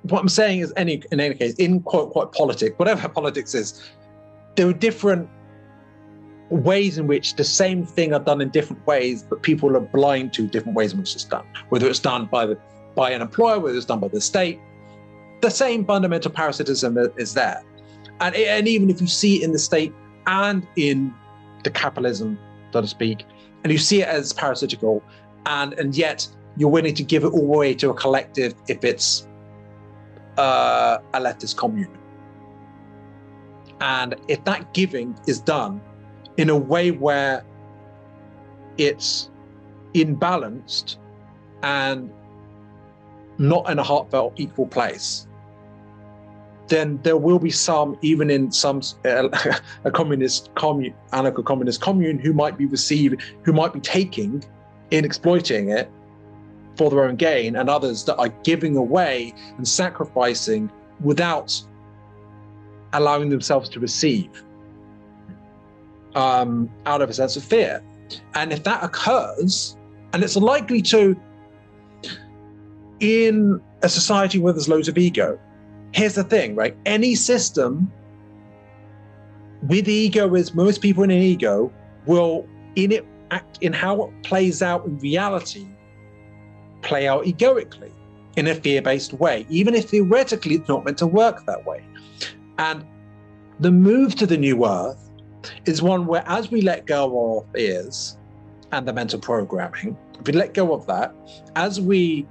what I'm saying is, any in any case, in quote quote politics, whatever politics is, there are different ways in which the same thing are done in different ways, but people are blind to different ways in which it's done. Whether it's done by the by an employer, whether it's done by the state, the same fundamental parasitism is there. And, and even if you see it in the state and in the capitalism, so to speak, and you see it as parasitical, and, and yet you're willing to give it all away to a collective if it's uh, a leftist commune. And if that giving is done in a way where it's imbalanced and not in a heartfelt equal place, then there will be some, even in some uh, [LAUGHS] a communist commune, anarcho-communist commune, who might be receiving, who might be taking in exploiting it for their own gain, and others that are giving away and sacrificing without allowing themselves to receive um, out of a sense of fear. And if that occurs, and it's likely to, in a society where there's loads of ego. Here's the thing, right? Any system with ego is most people in an ego will in it act in how it plays out in reality play out egoically in a fear-based way even if theoretically it's not meant to work that way. And the move to the new earth is one where as we let go of fears and the mental programming if we let go of that as we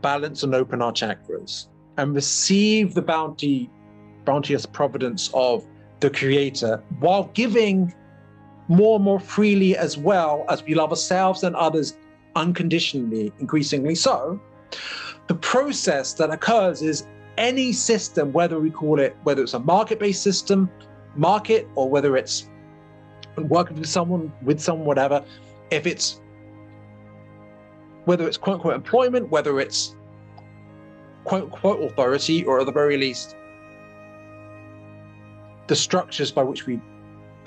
balance and open our chakras and receive the bounty bounteous providence of the creator while giving more and more freely as well as we love ourselves and others unconditionally, increasingly so. The process that occurs is any system, whether we call it, whether it's a market based system, market, or whether it's working with someone, with someone, whatever, if it's whether it's quote unquote employment, whether it's quote unquote authority, or at the very least, the structures by which we,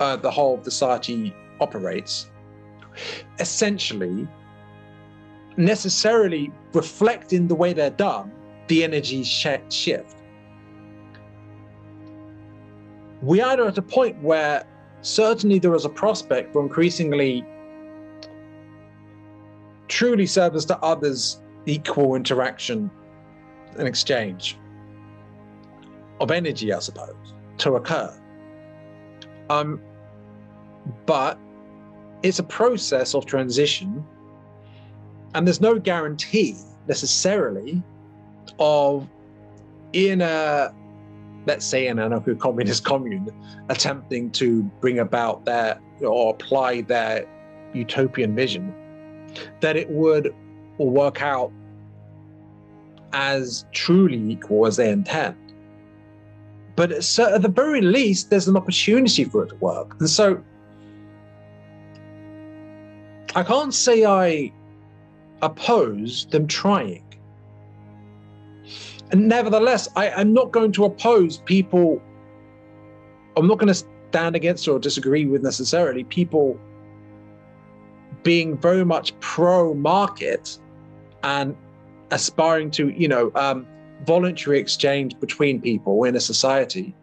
uh, the whole of society operates, essentially, necessarily reflect in the way they're done the energy sh- shift. We are at a point where certainly there is a prospect for increasingly truly service to others equal interaction and exchange of energy, I suppose to occur. Um, but it's a process of transition, and there's no guarantee necessarily of in a let's say an anarcho communist [LAUGHS] commune attempting to bring about their or apply their utopian vision that it would work out as truly equal as they intend but at the very least, there's an opportunity for it to work. And so I can't say I oppose them trying. And nevertheless, I, am not going to oppose people, I'm not going to stand against or disagree with necessarily people being very much pro market and aspiring to, you know, um, voluntary exchange between people in a society,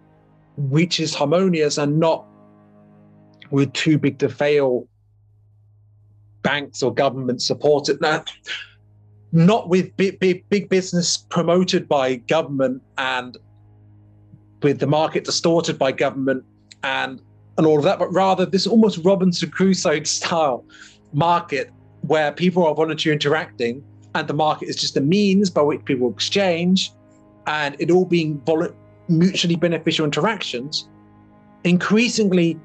which is harmonious and not with too big to fail banks or government supported. Now, not with big, big, big business promoted by government and with the market distorted by government and and all of that, but rather this almost Robinson Crusoe style market where people are voluntarily interacting and the market is just a means by which people exchange, and it all being mutually beneficial interactions, increasingly,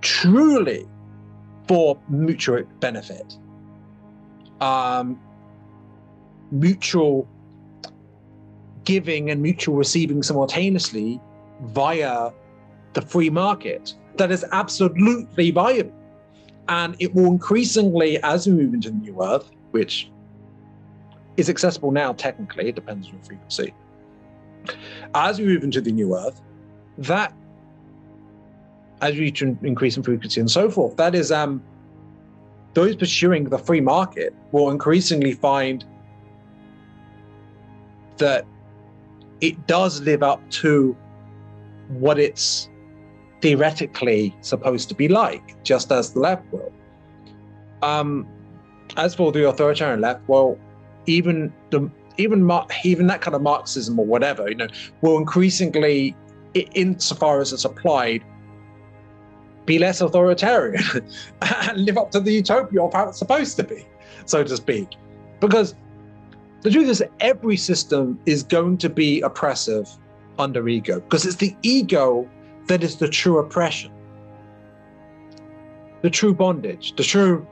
truly for mutual benefit, um, mutual giving and mutual receiving simultaneously via the free market. That is absolutely viable. And it will increasingly, as we move into the new earth, which is accessible now technically, it depends on frequency. As we move into the new earth, that as we increase in frequency and so forth, that is um those pursuing the free market will increasingly find that it does live up to what it's theoretically supposed to be like, just as the left will. Um, as for the authoritarian left, well, even the even even that kind of Marxism or whatever, you know, will increasingly, insofar as it's applied, be less authoritarian [LAUGHS] and live up to the utopia of how it's supposed to be, so to speak. Because the truth is, every system is going to be oppressive under ego, because it's the ego that is the true oppression, the true bondage, the true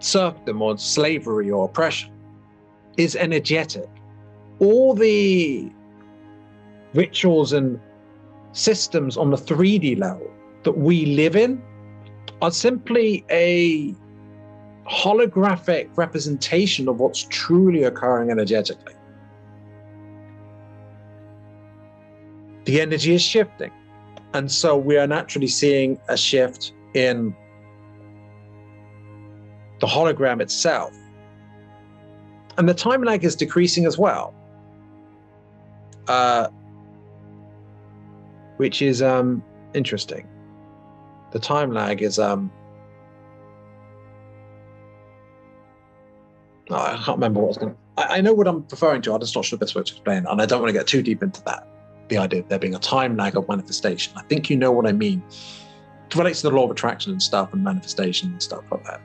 serfdom or slavery or oppression is energetic. All the rituals and systems on the 3D level that we live in are simply a holographic representation of what's truly occurring energetically. The energy is shifting. And so we are naturally seeing a shift in the hologram itself and the time lag is decreasing as well. Uh, which is um, interesting. The time lag is um, oh, I can't remember what I was going. I, I know what I'm referring to. I'm just not sure the best way to explain, and I don't want to get too deep into that. The idea of there being a time lag of manifestation. I think you know what I mean. It relates to the law of attraction and stuff, and manifestation and stuff like that.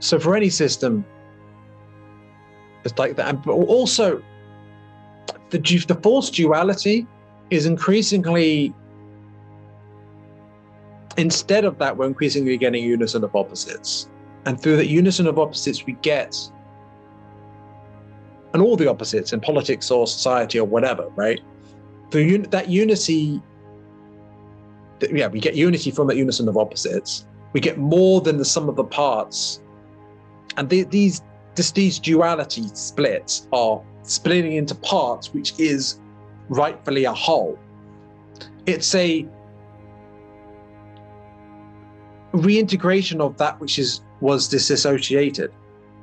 So for any system, it's like that. But also, the the false duality is increasingly. Instead of that, we're increasingly getting unison of opposites, and through that unison of opposites, we get, and all the opposites in politics or society or whatever, right? Through un- that unity, yeah, we get unity from that unison of opposites. We get more than the sum of the parts, and the, these just these duality splits are splitting into parts, which is rightfully a whole. It's a reintegration of that which is was disassociated,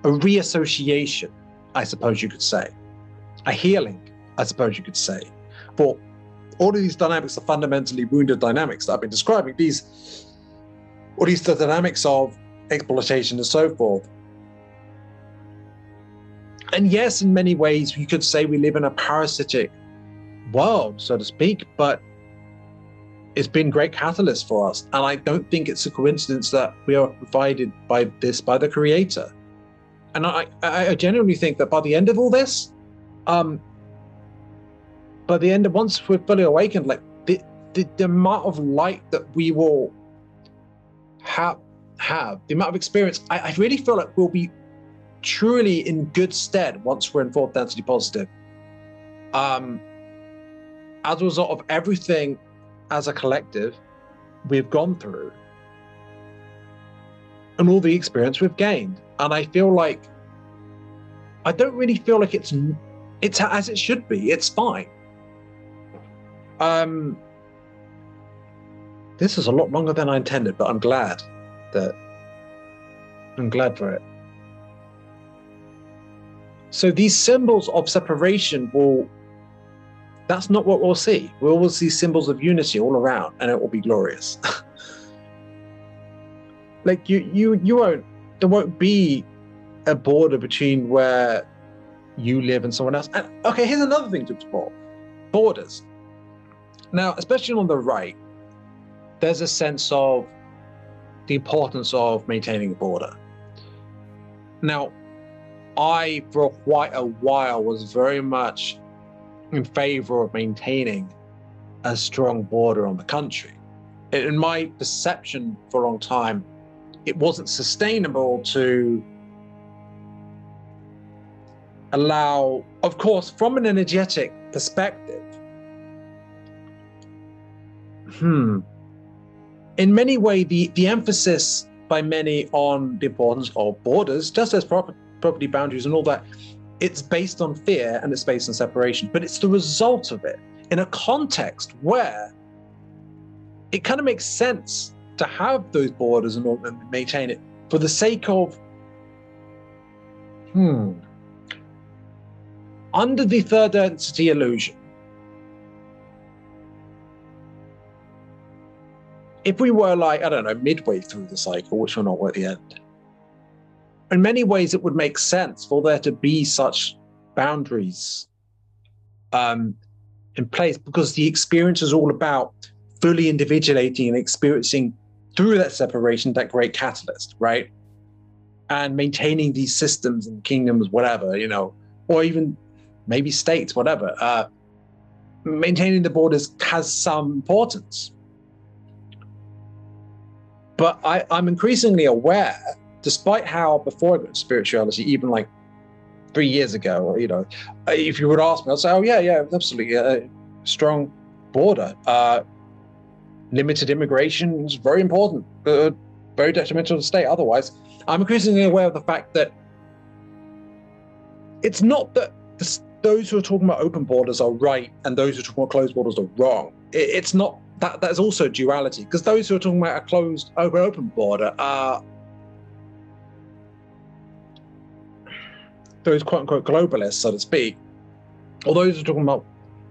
a reassociation, I suppose you could say, a healing, I suppose you could say. For all of these dynamics are fundamentally wounded dynamics that I've been describing. These, all these the dynamics of exploitation and so forth and yes, in many ways, you could say we live in a parasitic world, so to speak, but it's been great catalyst for us. And I don't think it's a coincidence that we are provided by this by the creator. And I, I genuinely think that by the end of all this, um, by the end of once we're fully awakened, like the, the, the amount of light that we will have, have the amount of experience, I, I really feel like we'll be truly in good stead once we're in fourth density positive. Um, as a result of everything as a collective we've gone through and all the experience we've gained. And I feel like I don't really feel like it's it's as it should be. It's fine. Um, this is a lot longer than I intended, but I'm glad that I'm glad for it. So these symbols of separation will, that's not what we'll see. We will see symbols of unity all around and it will be glorious. [LAUGHS] like you, you, you won't, there won't be a border between where you live and someone else. And okay, here's another thing to explore borders. Now, especially on the right, there's a sense of the importance of maintaining a border. Now, I, for quite a while, was very much in favor of maintaining a strong border on the country. In my perception for a long time, it wasn't sustainable to allow, of course, from an energetic perspective, hmm, in many ways, the, the emphasis by many on the importance of borders, just as proper property boundaries and all that, it's based on fear and it's based on separation. But it's the result of it in a context where it kind of makes sense to have those borders and, maintain it for the sake of, hmm, under the third density illusion. If we were like, I don't know, midway through the cycle, which we're not at the end, in many ways, it would make sense for there to be such boundaries um, in place because the experience is all about fully individuating and experiencing through that separation that great catalyst, right? And maintaining these systems and kingdoms, whatever, you know, or even maybe states, whatever. Uh, maintaining the borders has some importance. But I, I'm increasingly aware despite how before I got spirituality, even like three years ago, or you know, if you would ask me, I'd say, "Oh yeah, yeah, absolutely, a strong border, uh, limited immigration is very important, uh, very detrimental to the state." Otherwise, I'm increasingly aware of the fact that it's not that those who are talking about open borders are right and those who are talking about closed borders are wrong. It's not that that's also duality because those who are talking about a closed open open border are those quote unquote globalists, so to speak, or those who are talking about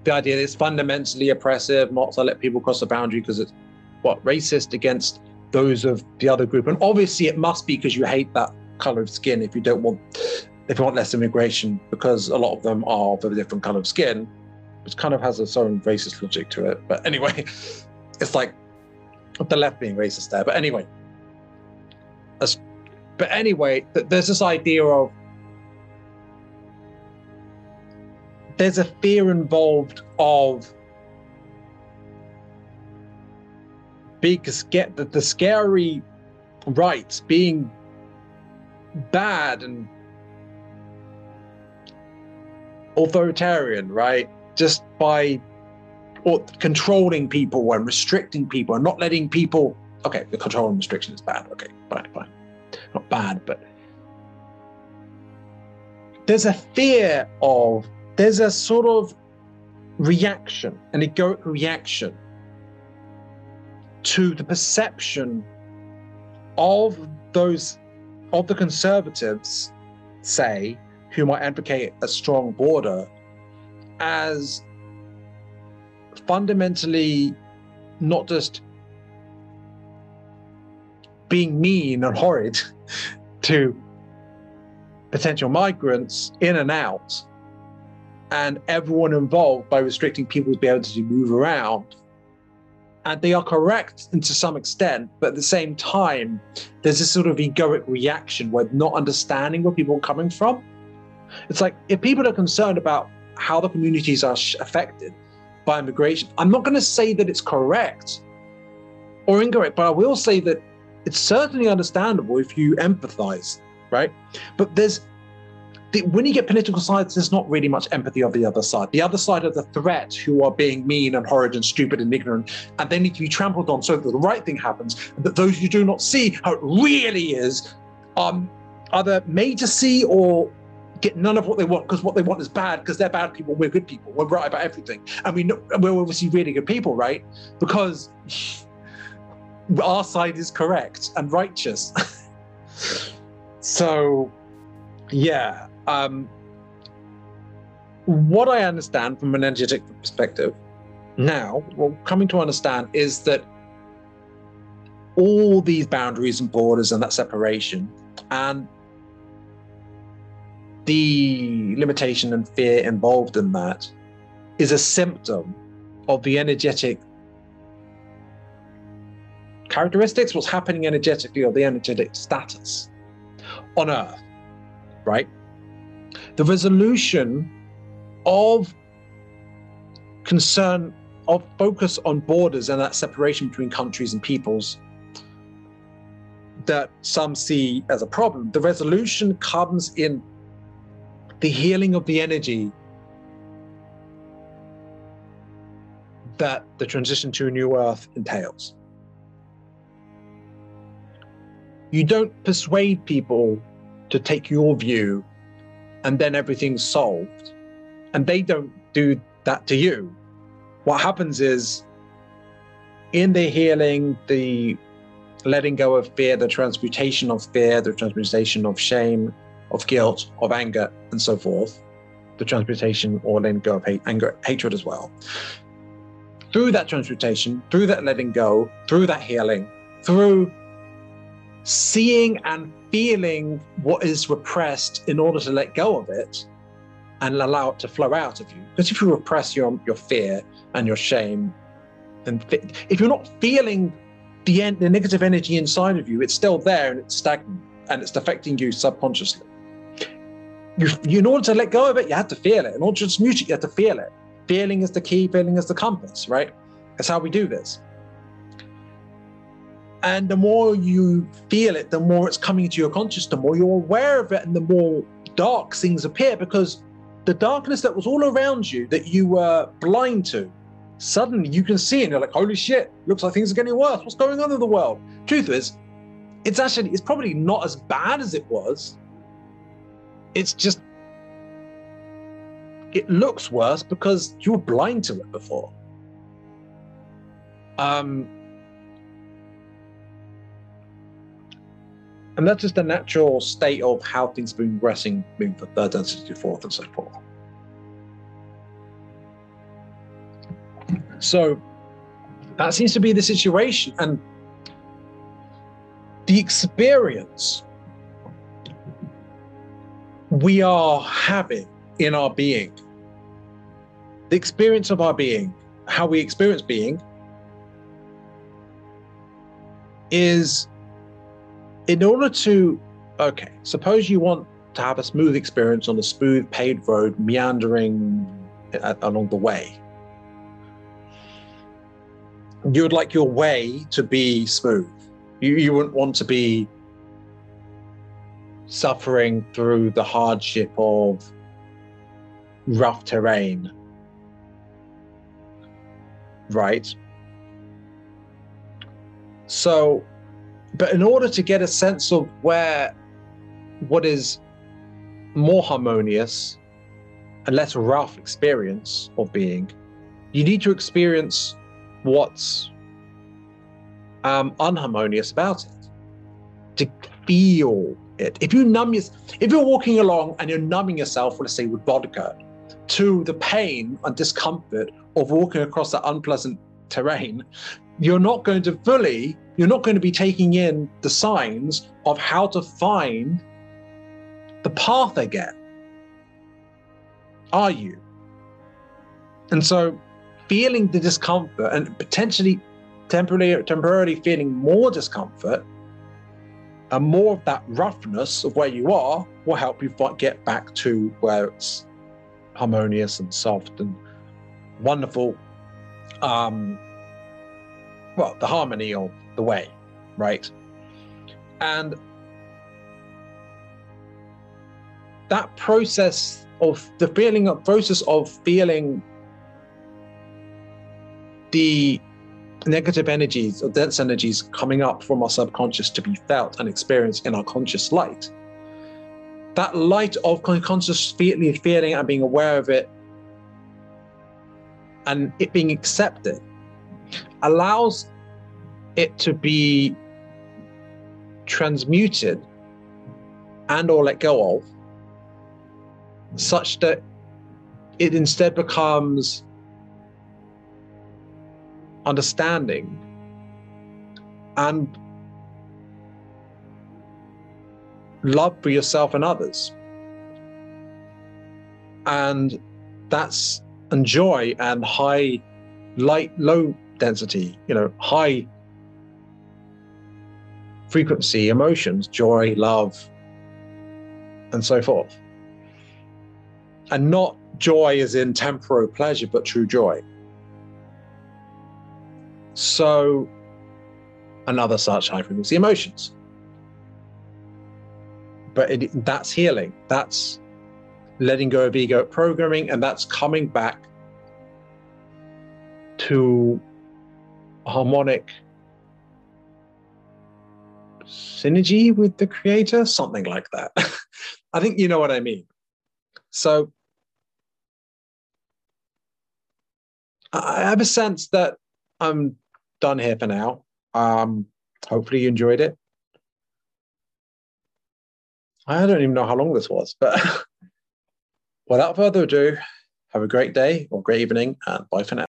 the idea that it's fundamentally oppressive not to let people cross the boundary because it's what racist against those of the other group. And obviously, it must be because you hate that color of skin if you don't want if you want less immigration because a lot of them are of a different color of skin, which kind of has its own racist logic to it. But anyway, [LAUGHS] it's like the left being racist there. But anyway, but anyway, there's this idea of there's a fear involved of being get the, the scary rights being bad and authoritarian, right? Just by or controlling people and restricting people and not letting people. Okay, the control and restriction is bad. Okay, fine, fine. Not bad, but there's a fear of, there's a sort of reaction, an egoic reaction to the perception of those, of the conservatives, say, who might advocate a strong border as fundamentally not just being mean and horrid [LAUGHS] to potential migrants in and out and everyone involved by restricting people's ability to move around and they are correct and to some extent, but at the same time, there's this sort of egoic reaction where not understanding where people are coming from. It's like if people are concerned about how the communities are affected by immigration, I'm not going to say that it's correct or incorrect, but I will say that it's certainly understandable if you empathize, right? But there's the, when you get political sides, there's not really much empathy of the other side. The other side are the threat, who are being mean and horrid and stupid and ignorant, and they need to be trampled on so that the right thing happens. That those who do not see how it really is, um, either made to see or get none of what they want because what they want is bad because they're bad people. We're good people. We're right about everything, and we know, we're obviously really good people, right? Because [LAUGHS] our side is correct and righteous. [LAUGHS] so, yeah. Um, what I understand from an energetic perspective now, what coming to understand is that all these boundaries and borders and that separation and the limitation and fear involved in that is a symptom of the energetic characteristics, what's happening energetically, or the energetic status on Earth, right? The resolution of concern, of focus on borders and that separation between countries and peoples that some see as a problem, the resolution comes in the healing of the energy that the transition to a new earth entails. You don't persuade people to take your view and then everything's solved. And they don't do that to you. What happens is in the healing, the letting go of fear, the transmutation of fear, the transmutation of shame, of guilt, of anger, and so forth, the transmutation or letting go of hate, anger, hatred as well. Through that transmutation, through that letting go, through that healing, through seeing and feeling what is repressed in order to let go of it and allow it to flow out of you. Because if you repress your, your fear and your shame, then if you're not feeling the, the negative energy inside of you, it's still there and it's stagnant and it's affecting you subconsciously you, in order to let go of it, you have to feel it. In order to transmute it, you have to feel it. Feeling is the key, feeling is the compass, right? That's how we do this. And the more you feel it, the more it's coming into your consciousness, the more you're aware of it, and the more dark things appear because the darkness that was all around you that you were blind to, suddenly you can see and you're like, holy shit, looks like things are getting worse. What's going on in the world? Truth is, it's actually, it's probably not as bad as it was it's just it looks worse because you were blind to it before. Um, and that's just the natural state of how things have been progressing, moving from third density to fourth and so forth. So that seems to be the situation. And the experience we are having in our being, the experience of our being, how we experience being, is in order to, okay, suppose you want to have a smooth experience on a smooth paved road meandering along the way. You would like your way to be smooth. You, you wouldn't want to be suffering through the hardship of rough terrain. Right? So, but in order to get a sense of where what is more harmonious and less rough experience of being, you need to experience what's um, unharmonious about it. To feel it. If you numb your, if you're walking along and you're numbing yourself, let's say with vodka, to the pain and discomfort of walking across that unpleasant terrain, you're not going to fully, you're not going to be taking in the signs of how to find the path again. Are you? And so feeling the discomfort and potentially temporarily temporarily feeling more discomfort and more of that roughness of where you are will help you get back to where it's harmonious and soft and wonderful um well the harmony or the way right and that process of the feeling of process of feeling the negative energies or dense energies coming up from our subconscious to be felt and experienced in our conscious light. That light of conscious feeling, feeling and being aware of it and it being accepted allows it to be transmuted and or let go of such that it instead becomes understanding and love for yourself and others. And that's and joy and high light low density, you know, high frequency emotions, joy, love, and so forth. And not joy as in temporal pleasure, but true joy. So, another such high frequency emotions. But it, that's healing. That's letting go of ego programming, and that's coming back to harmonic synergy with the creator, something like that. [LAUGHS] I think you know what I mean. So I have a sense that I'm done here for now. Um, hopefully you enjoyed it. I don't even know how long this was, but [LAUGHS] without further ado, have a great day or great evening and bye for now.